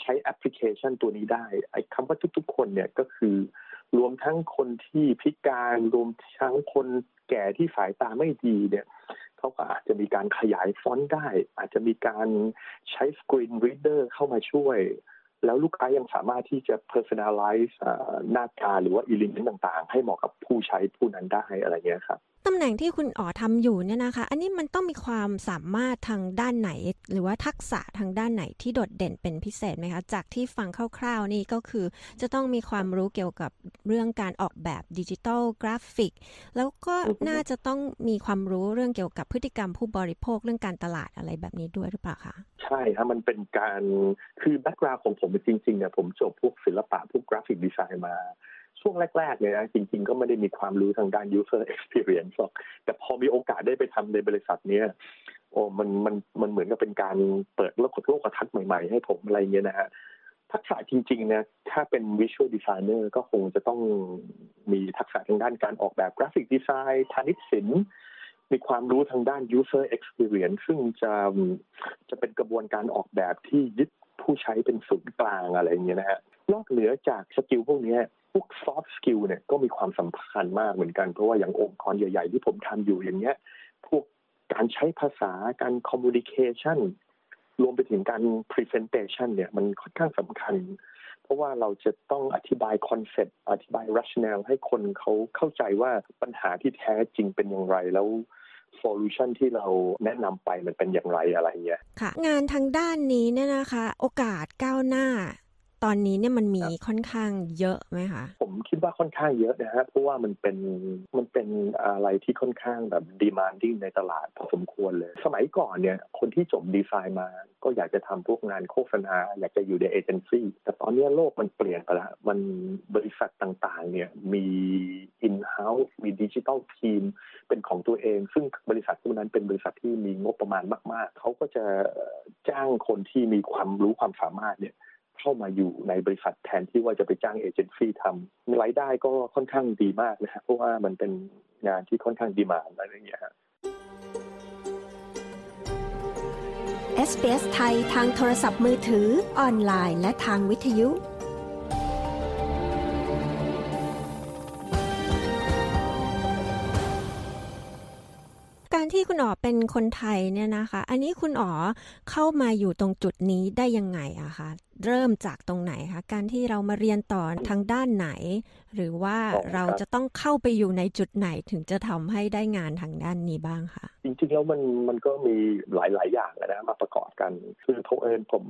ใช้แอปพลิเคชันตัวนี้ได้ไอ้คำว่าทุก ๆ คนเนี่ยก็คือ รวมทั้งคนที่พิการรวมทั้งคนแก่ที่สายตาไม่ดีเนี่ยเขาก็อาจจะมีการขยายฟอนต์ได้ อาจจะมีการใช้ screen reader เข้ามาช่วย แล้วลูกค้ายังสามารถที่จะ personalize หน้าตาหรือว่า element ต่างๆ ให้เหมาะกับ ผู้ใช้ผู้นั้นได้อะไรเงี้ยครับตำแหน่งที่คุณอ๋อทำอยู่เนี่ยนะคะ อันนี้มันต้องมีความสามารถทางด้านไหน หรือว่าทักษะทางด้านไหนที่โดดเด่นเป็นพิเศษไหมคะ จากที่ฟังคร่าวๆนี่ก็คือ จะต้องมีความรู้เกี่ยวกับเรื่องการออกแบบดิจิทัลกราฟิก แล้วก็น่าจะต้องมีความรู้เรื่องเกี่ยวกับพฤติกรรมผู้บริโภคเรื่องการตลาดอะไรแบบนี้ด้วยหรือเปล่าคะใช่ครับมันเป็นการคือ background ของผมจริงๆเนี่ยผมจบพวกศิลปะพวก graphic design มา ช่วงแรกๆเนี่ยนะจริงๆ ก็ไม่ได้มีความรู้ทางด้าน user experience หรอก แต่พอมีโอกาสได้ไปทำในบริษัทเนี้ยโอ้มันมันมันเหมือนกับเป็นการเปิดโลกโลกทัศน์ใหม่ๆ ให้ผมอะไรเงี้ยนะฮะทักษะจริงๆนะถ้าเป็น visual designer ก็คงจะต้องมีทักษะทางด้านการออกแบบกราฟิกดีไซน์พาณิชย์ศิลป์มีความรู้ทางด้าน user experience ซึ่งจะจะเป็นกระบวนการออกแบบที่ยึดผู้ใช้เป็นศูนย์กลางอะไรเงี้ยนะฮะ นอกเหนือจากสกิลพวกนี้พวก soft skill เนี่ยก็มีความสำคัญมากเหมือนกัน เพราะว่าอย่างองค์กรใหญ่ ๆ ที่ผมทำอยู่อย่างเงี้ย พวกการใช้ภาษาการ communication รวมไปถึงการ presentation เนี่ยมันค่อนข้างสำคัญ เพราะว่าเราจะต้องอธิบายคอนเซ็ปต์อธิบาย rationale ให้คนเขาเข้าใจว่าปัญหาที่แท้จริงเป็นอย่างไรแล้วโซลูชันที่เราแนะนำไปมันเป็นอย่างไรอะไรเงี้ยค่ะ งานทางด้านนี้เนี่ยนะคะ โอกาสก้าวหน้า ตอนนี้เนี่ยมันมีค่อนข้างเยอะไหมคะ ผมคิดว่าค่อนข้างเยอะนะฮะเพราะว่ามันเป็นมันเป็นอะไรที่ค่อนข้างแบบ demanding ในตลาดพอสมควรเลย สมัยก่อนเนี่ยคนที่จบดีไซน์มา ก็อยากจะทำพวกงานโฆษณา อยากจะอยู่ในเอเจนซี่แต่ตอนนี้โลกมันเปลี่ยนไปแล้วมันบริษัทต่างๆเนี่ยมีอินเฮ้าส์มีดิจิทัลทีมเป็นของตัวเอง ซึ่งบริษัทพวกนั้นเป็นบริษัทที่มีงบประมาณมาก ๆเขาก็จะจ้างคนที่มีความรู้ความสามารถเนี่ย เข้ามาอยู่ในบริษัทแทนที่ว่าจะไปจ้างเอเจนซี่ทำรายได้ก็ค่อนข้างดีมากนะครับเพราะว่ามันเป็นงานที่ค่อนข้างดีมานอะไรอย่างเงี้ยครับ SBS ไทยทางโทรศัพท์มือถือออนไลน์ และทางวิทยุ การการที่คุณอ๋อเป็นคนไทยเนี่ยนะคะ อันนี้คุณอ๋อเข้ามาอยู่ตรงจุดนี้ได้ยังไงอะคะเริ่มจากตรงไหนคะการที่เรามาเรียนต่อทางด้านไหน หรือว่าเราจะต้องเข้าไปอยู่ในจุดไหนถึงจะทำให้ได้งานทางด้านนี้บ้างคะจริงๆแล้วมันมันก็มีหลายๆ อย่างนะมาประกอบกัน คือผมเองผม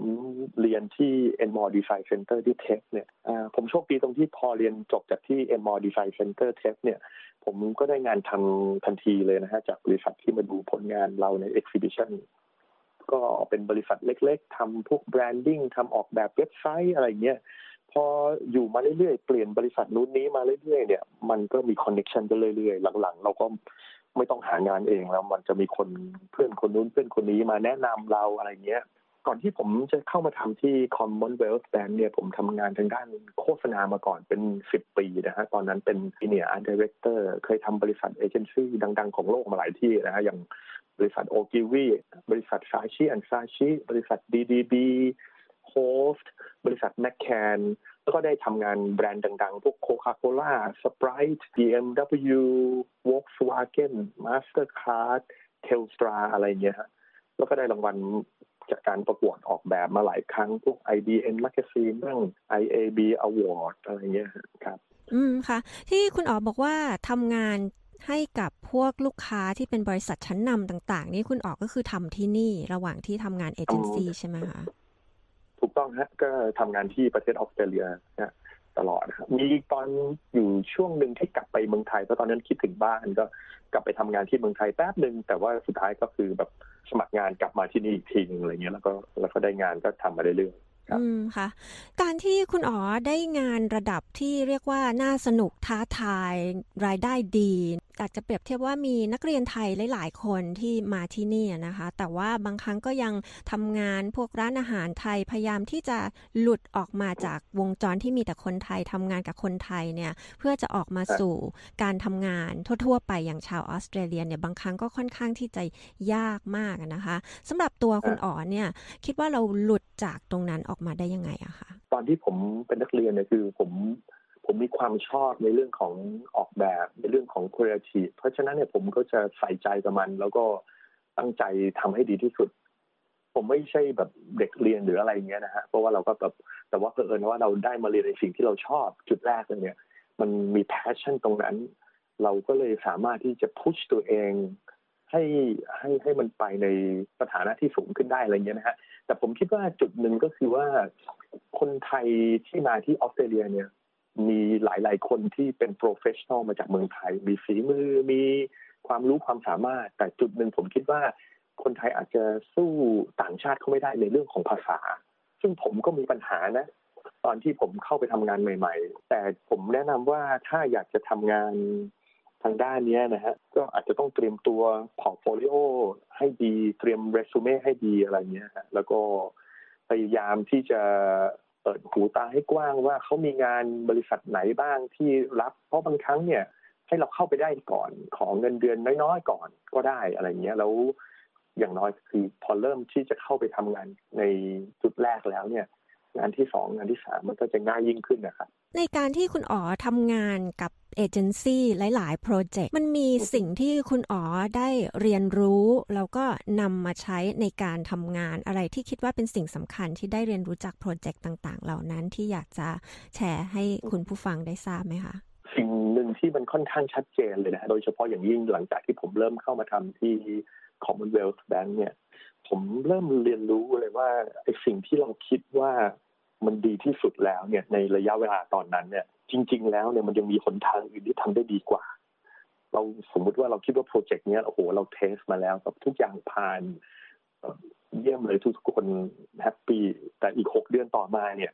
เรียนที่ n m o r Design Center ที่เทคเนี่ยผมโชคดีตรงที่พอเรียนจบจากที่ n m o r Design Center เทคเนี่ยผมก็ได้งานทำทันทีเลยนะฮะจากบริษัทที่มาดูผลงานเราใน exhibition ก็เป็นบริษัทเล็ก ๆทำพวก branding ทำออกแบบเว็บไซต์อะไรเงี้ยพออยู่มาเรื่อยๆ เปลี่ยนบริษัทนู้นนี้มาเรื่อยๆเนี่ยมันก็มี connection กันเรื่อยๆ หลังๆ เราก็ไม่ต้องหางานเองแล้วมันจะมีคนเพื่อนคนนู้นเพื่อนคนนี้มาแนะนำเราอะไรเงี้ย ก่อนที่ผมจะเข้ามาทำที่ Commonwealth Bank เนี่ยผมทำงานทางด้านโฆษณามาก่อนเป็น 10 ปีนะฮะ ตอนนั้นเป็น Senior Art Director เคยทำบริษัทเอเจนซี่ดัง ๆ ของโลกมาหลายที่นะฮะ อย่างบริษัทโอกิวีบริษัทซาชิแอนซาชิบริษัท DDB Host บริษัทแมคแคนแล้วก็ได้ทำงานแบรนด์ดัง ๆ พวกโคคาโคล่าสปร t e BMW Volkswagen Mastercard Telstra อะไรเงี้ยฮะแล้วก็ได้รางวัล จากการประกวดออกแบบมาหลายครั้งพวก IBM Magazine เรื่อง IAB Award อะไรเงี้ยครับอืมค่ะ ที่คุณอ๋อบอกว่าทำงานให้กับพวกลูกค้าที่เป็นบริษัทชั้นนำต่าง ๆ นี่คุณออกก็คือทำที่นี่ระหว่างที่ทำงานเอเจนซี่ใช่ไหมคะ ถูกต้องฮะก็ทำงานที่ประเทศออสเตรเลียนะ ตลอดครับมีตอนอยู่ช่วงหนึ่งที่กลับไปเมืองไทยเพราะตอนนั้นคิดถึงบ้านก็กลับไปทำงานที่เมืองไทยแป๊บหนึ่งแต่ว่าสุดท้ายก็คือแบบสมัครงานกลับมาที่นี่อีกทีนึงอะไรเงี้ยแล้วก็แล้วก็ได้งานก็ทำมาเรื่อยอืมค่ะการที่คุณอ๋อได้งานระดับที่เรียกว่าน่าสนุกท้าทายรายได้ดี อาจจะเปรียบเทียบว่ามีนักเรียนไทยหลาย ๆ คนที่มาที่นี่นะคะ แต่ว่าบางครั้งก็ยังทำงานพวกร้านอาหารไทยพยายามที่จะหลุดออกมาจากวงจรที่มีแต่คนไทยทำงานกับคนไทยเนี่ย เพื่อจะออกมาสู่การทำงานทั่ว ๆ ไปอย่างชาวออสเตรเลียเนี่ยบางครั้งก็ค่อนข้างที่จะยากมากนะคะสำหรับตัวคุณอ๋อเนี่ยคิดว่าเราหลุดจากตรงนั้นออกมาได้ยังไงอะคะตอนที่ผมเป็นนักเรียนเนี่ยคือผม ผมมีความชอบในเรื่องของออกแบบในเรื่องของครีเอทีฟเพราะฉะนั้นเนี่ยผมก็จะใส่ใจกับมัน แล้วก็ตั้งใจทำให้ดีที่สุด ผมไม่ใช่แบบเด็กเรียนหรืออะไรเงี้ยนะฮะเพราะว่าเราก็แบบแต่ว่าเผอิญว่าเราได้มาเรียนในสิ่งที่เราชอบจุดแรกเลยเนี่ย มันมี passion ตรงนั้น เราก็เลยสามารถที่จะ push ตัวเองให้ให้ให้มันไปในสถานะที่สูงขึ้นได้อะไรเงี้ยนะฮะแต่ผมคิดว่าจุดหนึ่งก็คือว่าคนไทยที่มาที่ออสเตรเลียเนี่ย มีหลาย ๆ คนที่เป็น professional มาจากเมืองไทย มีฝีมือ มีความรู้ความสามารถ แต่จุดหนึ่งผมคิดว่า คนไทยอาจจะสู้ต่างชาติเขาไม่ได้ในเรื่องของภาษา ซึ่งผมก็มีปัญหานะ ตอนที่ผมเข้าไปทำงานใหม่ ๆ แต่ผมแนะนำว่าถ้าอยากจะทำงานทางด้านนี้นะฮะ ก็อาจจะต้องเตรียมตัว portfolio ให้ดี เตรียมเรซูเม่ให้ดีอะไรเงี้ยแล้วก็พยายามที่จะ เปิดหูตาให้กว้างว่าเขามีงานบริษัทไหนบ้างที่รับ เพราะบางครั้งเนี่ยให้เราเข้าไปได้ก่อนขอเงินเดือนน้อยๆก่อนก็ได้อะไรเงี้ยแล้วอย่างน้อยคือพอเริ่มที่จะเข้าไปทำงานในจุดแรกแล้วเนี่ย งานที่สองงานที่สามมันก็จะง่ายยิ่งขึ้นนะครับ ในการที่คุณอ๋อทำงานกับเอเจนซี่หลาย ๆ โปรเจกต์ มันมีสิ่งที่คุณอ๋อได้เรียนรู้ แล้วก็นำมาใช้ในการทำงานอะไรที่คิดว่าเป็นสิ่งสำคัญที่ได้เรียนรู้จากโปรเจกต์ต่าง ๆ เหล่านั้นที่อยากจะแชร์ให้คุณผู้ฟังได้ทราบไหมคะ สิ่งหนึ่งที่มันค่อนข้างชัดเจนเลยนะ โดยเฉพาะอย่างยิ่งหลังจากที่ผมเริ่มเข้ามาทำที่ Commonwealth Bank เนี่ย ผมเริ่มเรียนรู้เลยว่าไอ้สิ่งที่เราคิดว่า มันดีที่สุดแล้วเนี่ยในระยะเวลาตอนนั้นเนี่ย จริง ๆ แล้วเนี่ยมันยังมีหนทางอื่นที่ทำได้ดีกว่า เราสมมุติว่าเราคิดว่าโปรเจกต์นี้โอ้โหเราเทสมาแล้วกับทุกอย่างผ่านเยี่ยมเลยทุกคนhappy แต่อีกหกเดือนต่อมาเนี่ย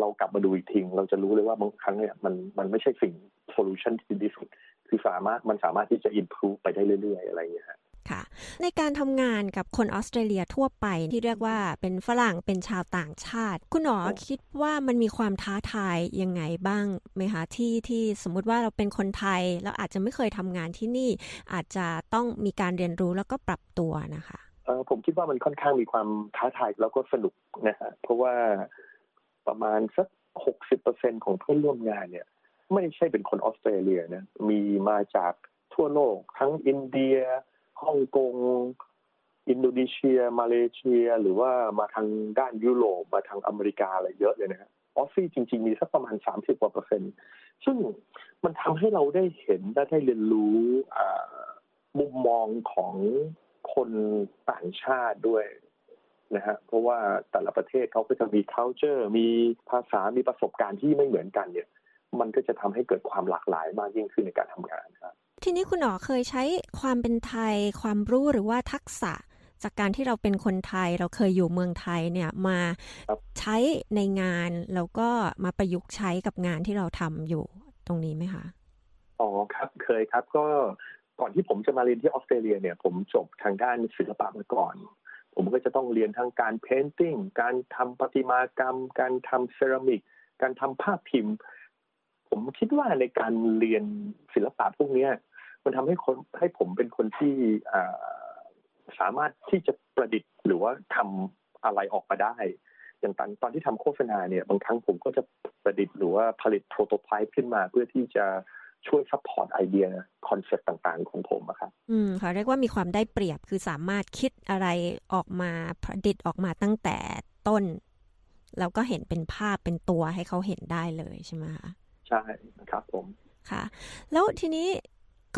เรากลับมาดูอีกทีเราจะรู้เลยว่าบางครั้งเนี่ยมันมันไม่ใช่สิ่ง solution ที่ดีที่สุดคือสามารถมันสามารถที่จะอินพูไปได้เรื่อย ๆ อะไรอย่างเงี้ย ค่ะ ในการทำงานกับคนออสเตรเลียทั่วไปที่เรียกว่าเป็นฝรั่งเป็นชาวต่างชาติ คุณอ๋อคิดว่ามันมีความท้าทายยังไงบ้างไหมคะที่ที่สมมุติว่าเราเป็นคนไทยแล้วอาจจะไม่เคยทำงานที่นี่ อาจจะต้องมีการเรียนรู้แล้วก็ปรับตัวนะคะเออผมคิดว่ามันค่อนข้างมีความท้าทายแล้วก็สนุกนะฮะเพราะว่าประมาณสักหกสิบเปอร์เซ็นของเพื่อนร่วมงานเนี่ย ไม่ใช่เป็นคนออสเตรเลียนะมีมาจากทั่วโลก ทั้งอินเดีย ฮ่องกง อินโดนีเซีย มาเลเซีย หรือว่ามาทางด้านยุโรปมาทางอเมริกาอะไรเยอะเลยนะฮะออฟฟี่จริง ๆ มีสักประมาณ 30กว่าเปอร์เซ็นต์ ซึ่งมันทำให้เราได้เห็นและได้เรียนรู้มุมมองของคนต่างชาติด้วยนะฮะเพราะว่าแต่ละประเทศเขาก็จะมี culture มีภาษามีประสบการณ์ที่ไม่เหมือนกันเนี่ย มันก็จะทำให้เกิดความหลากหลายมากยิ่งขึ้นในการทำงานครับ ทีนี้คุณหนอเคยใช้ความเป็นไทย ความรู้หรือว่าทักษะ จากการที่เราเป็นคนไทยเราเคยอยู่เมืองไทยเนี่ยมาใช้ในงานแล้วก็มาประยุกต์ใช้กับงานที่เราทำอยู่ตรงนี้ไหมคะอ๋อครับเคยครับก็ก่อนที่ผมจะมาเรียนที่ออสเตรเลียเนี่ย ผมจบทางด้านศิลปะมาก่อน ผมก็จะต้องเรียนทั้งการเพนติ้งการทำประติมากรรม การทำเซรามิก การทำภาพพิมพ์ ผมคิดว่าในการเรียนศิลปะพวกเนี้ย มันทำให้คนให้ผมเป็นคนที่สามารถที่จะประดิษฐ์หรือว่าทำอะไรออกมาได้ อย่างตอนตอนที่ทำโฆษณาเนี่ย บางครั้งผมก็จะประดิษฐ์หรือว่าผลิต prototype ขึ้นมาเพื่อที่จะช่วย support ไอเดีย concept ต่างๆ ของผมครับอืมเขาเรียกว่ามีความได้เปรียบคือสามารถคิดอะไรออกมาประดิษฐ์ออกมาตั้งแต่ต้น แล้วก็เห็นเป็นภาพเป็นตัวให้เขาเห็นได้เลยใช่ไหมคะใช่ครับผมค่ะ แล้วทีนี้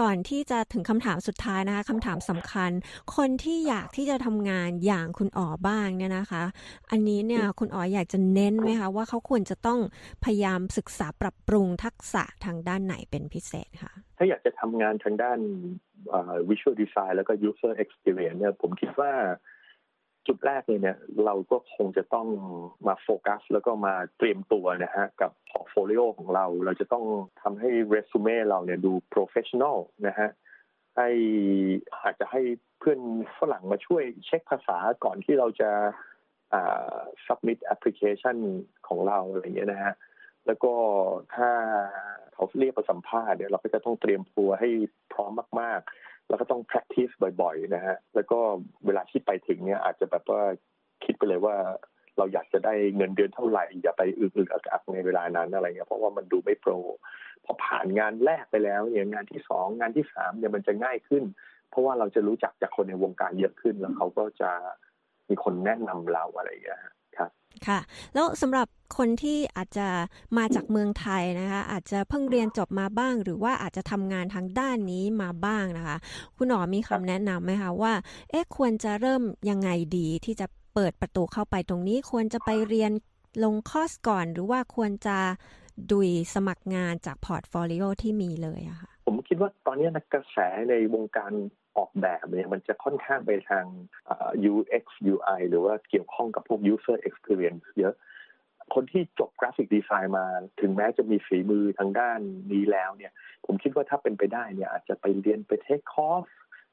ก่อนที่จะถึงคำถามสุดท้ายนะคะคำถามสำคัญ คนที่อยากที่จะทำงานอย่างคุณอ๋อบ้างเนี่ยนะคะ อันนี้เนี่ยคุณอ๋ออยากจะเน้นไหมคะว่าเขาควรจะต้องพยายามศึกษาปรับปรุงทักษะทางด้านไหนเป็นพิเศษคะถ้าอยากจะทำงานทางด้าน visual design แล้วก็ user experience เนี่ยผมคิดว่า จุดแรกเลยเนี่ยเราก็คงจะต้องมาโฟกัส แล้วก็มาเตรียมตัวนะฮะกับ portfolio ของเรา เราจะต้องทำให้เรซูเม่เราเนี่ยดู professionalนะฮะให้อาจจะให้เพื่อนฝรั่งมาช่วยเช็คภาษาก่อนที่เราจะอ่า submit application ของเราอะไรเงี้ยนะฮะแล้วก็ถ้าเขาเรียกมาสัมภาษณ์เนี่ยเราก็จะต้องเตรียมตัวให้พร้อมมาก ๆ แล้วก็ต้อง practice บ่อยๆนะฮะแล้วก็เวลาที่ไปถึงเนี่ยอาจจะแบบว่าคิดไปเลยว่าเราอยากจะได้เงินเดือนเท่าไหร่ อย่าไปอึกๆอักๆในเวลานั้นอะไรเงี้ยเพราะว่ามันดูไม่โปรพอผ่านงานแรกไปแล้วเนี่ยงานที่สองงานที่สามเนี่ยมันจะง่ายขึ้น เพราะว่าเราจะรู้จักจากคนในวงการเยอะขึ้นแล้วเขาก็จะมีคนแนะนำเราอะไรเงี้ย ค่ะ แล้วสำหรับคนที่อาจจะมาจากเมืองไทยนะคะ อาจจะเพิ่งเรียนจบมาบ้าง หรือว่าอาจจะทำงานทางด้านนี้มาบ้างนะคะ คุณหนอมีคำแนะนำไหมคะว่า เอ๊ะควรจะเริ่มยังไงดีที่จะเปิดประตูเข้าไปตรงนี้ ควรจะไปเรียนลงคอร์สก่อน หรือว่าควรจะลุยสมัครงานจาก portfolio ที่มีเลยอะค่ะ ผมคิดว่าตอนนี้นักกระแสในวงการ ออกแบบเนี่ยมันจะค่อนข้างไปทาง UX UI หรือว่าเกี่ยวข้องกับพวก user experience เยอะ คนที่จบ graphic design มา ถึงแม้จะมีฝีมือทางด้านนี้แล้วเนี่ย ผมคิดว่าถ้าเป็นไปได้เนี่ยอาจจะไปเรียนไป take course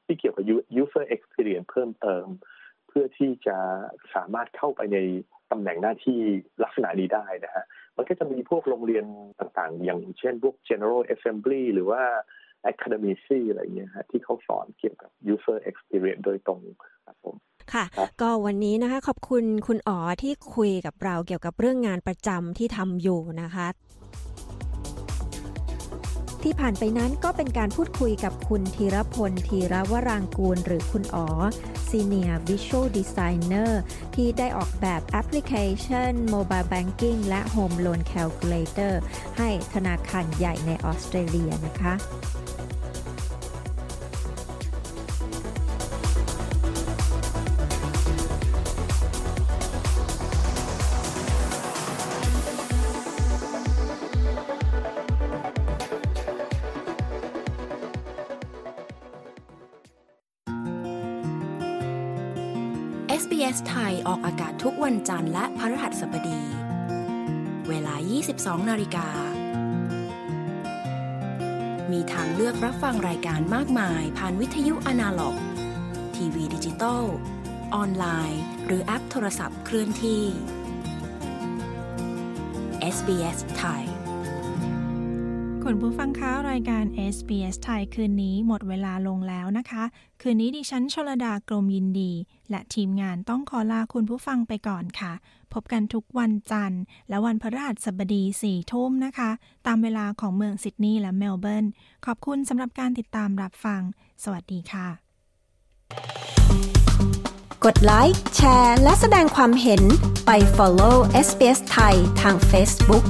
ที่เกี่ยวกับ user experience เพิ่มเติม เพื่อที่จะสามารถเข้าไปในตำแหน่งหน้าที่ลักษณะนี้ได้นะฮะ มันก็จะมีพวกโรงเรียนต่างๆ อย่างเช่นพวก General Assembly หรือว่า Academy C อะไรเงี้ยฮะที่เขาสอนเกี่ยวกับ user experience โดยตรงครับผมค่ะ ก็วันนี้นะคะ ขอบคุณคุณอ๋อที่คุยกับเราเกี่ยวกับเรื่องงานประจำที่ทำอยู่นะคะ ที่ผ่านไปนั้นก็เป็นการพูดคุยกับคุณธีรพลธีรวรางกูลหรือคุณอ๋อ Senior Visual Designer ที่ได้ออกแบบแอปพลิเคชัน Mobile Banking และ Home Loan Calculator ให้ธนาคารใหญ่ในออสเตรเลียนะคะ 12 นาฬิกา มีทางเลือกรับฟังรายการมากมายผ่านวิทยุอนาล็อก ทีวีดิจิตอลออนไลน์ หรือแอปโทรศัพท์เคลื่อนที่ SBS ไทย คุณผู้ฟังคะรายการ SBS ไทยคืนนี้หมดเวลาลงแล้วนะคะ คืนนี้ดิฉันชลดากรมยินดี และทีมงานต้องขอลาคุณผู้ฟังไปก่อนค่ะ พบกันทุกวันจันทร์ และวันพฤหัสบดีสี่ทุ่มนะคะ ตามเวลาของเมืองซิดนีย์และเมลเบิร์น ขอบคุณสำหรับการติดตามรับฟัง สวัสดีค่ะ กดไลค์แชร์ และแสดงความเห็นไป follow SBS ไทยทาง Facebook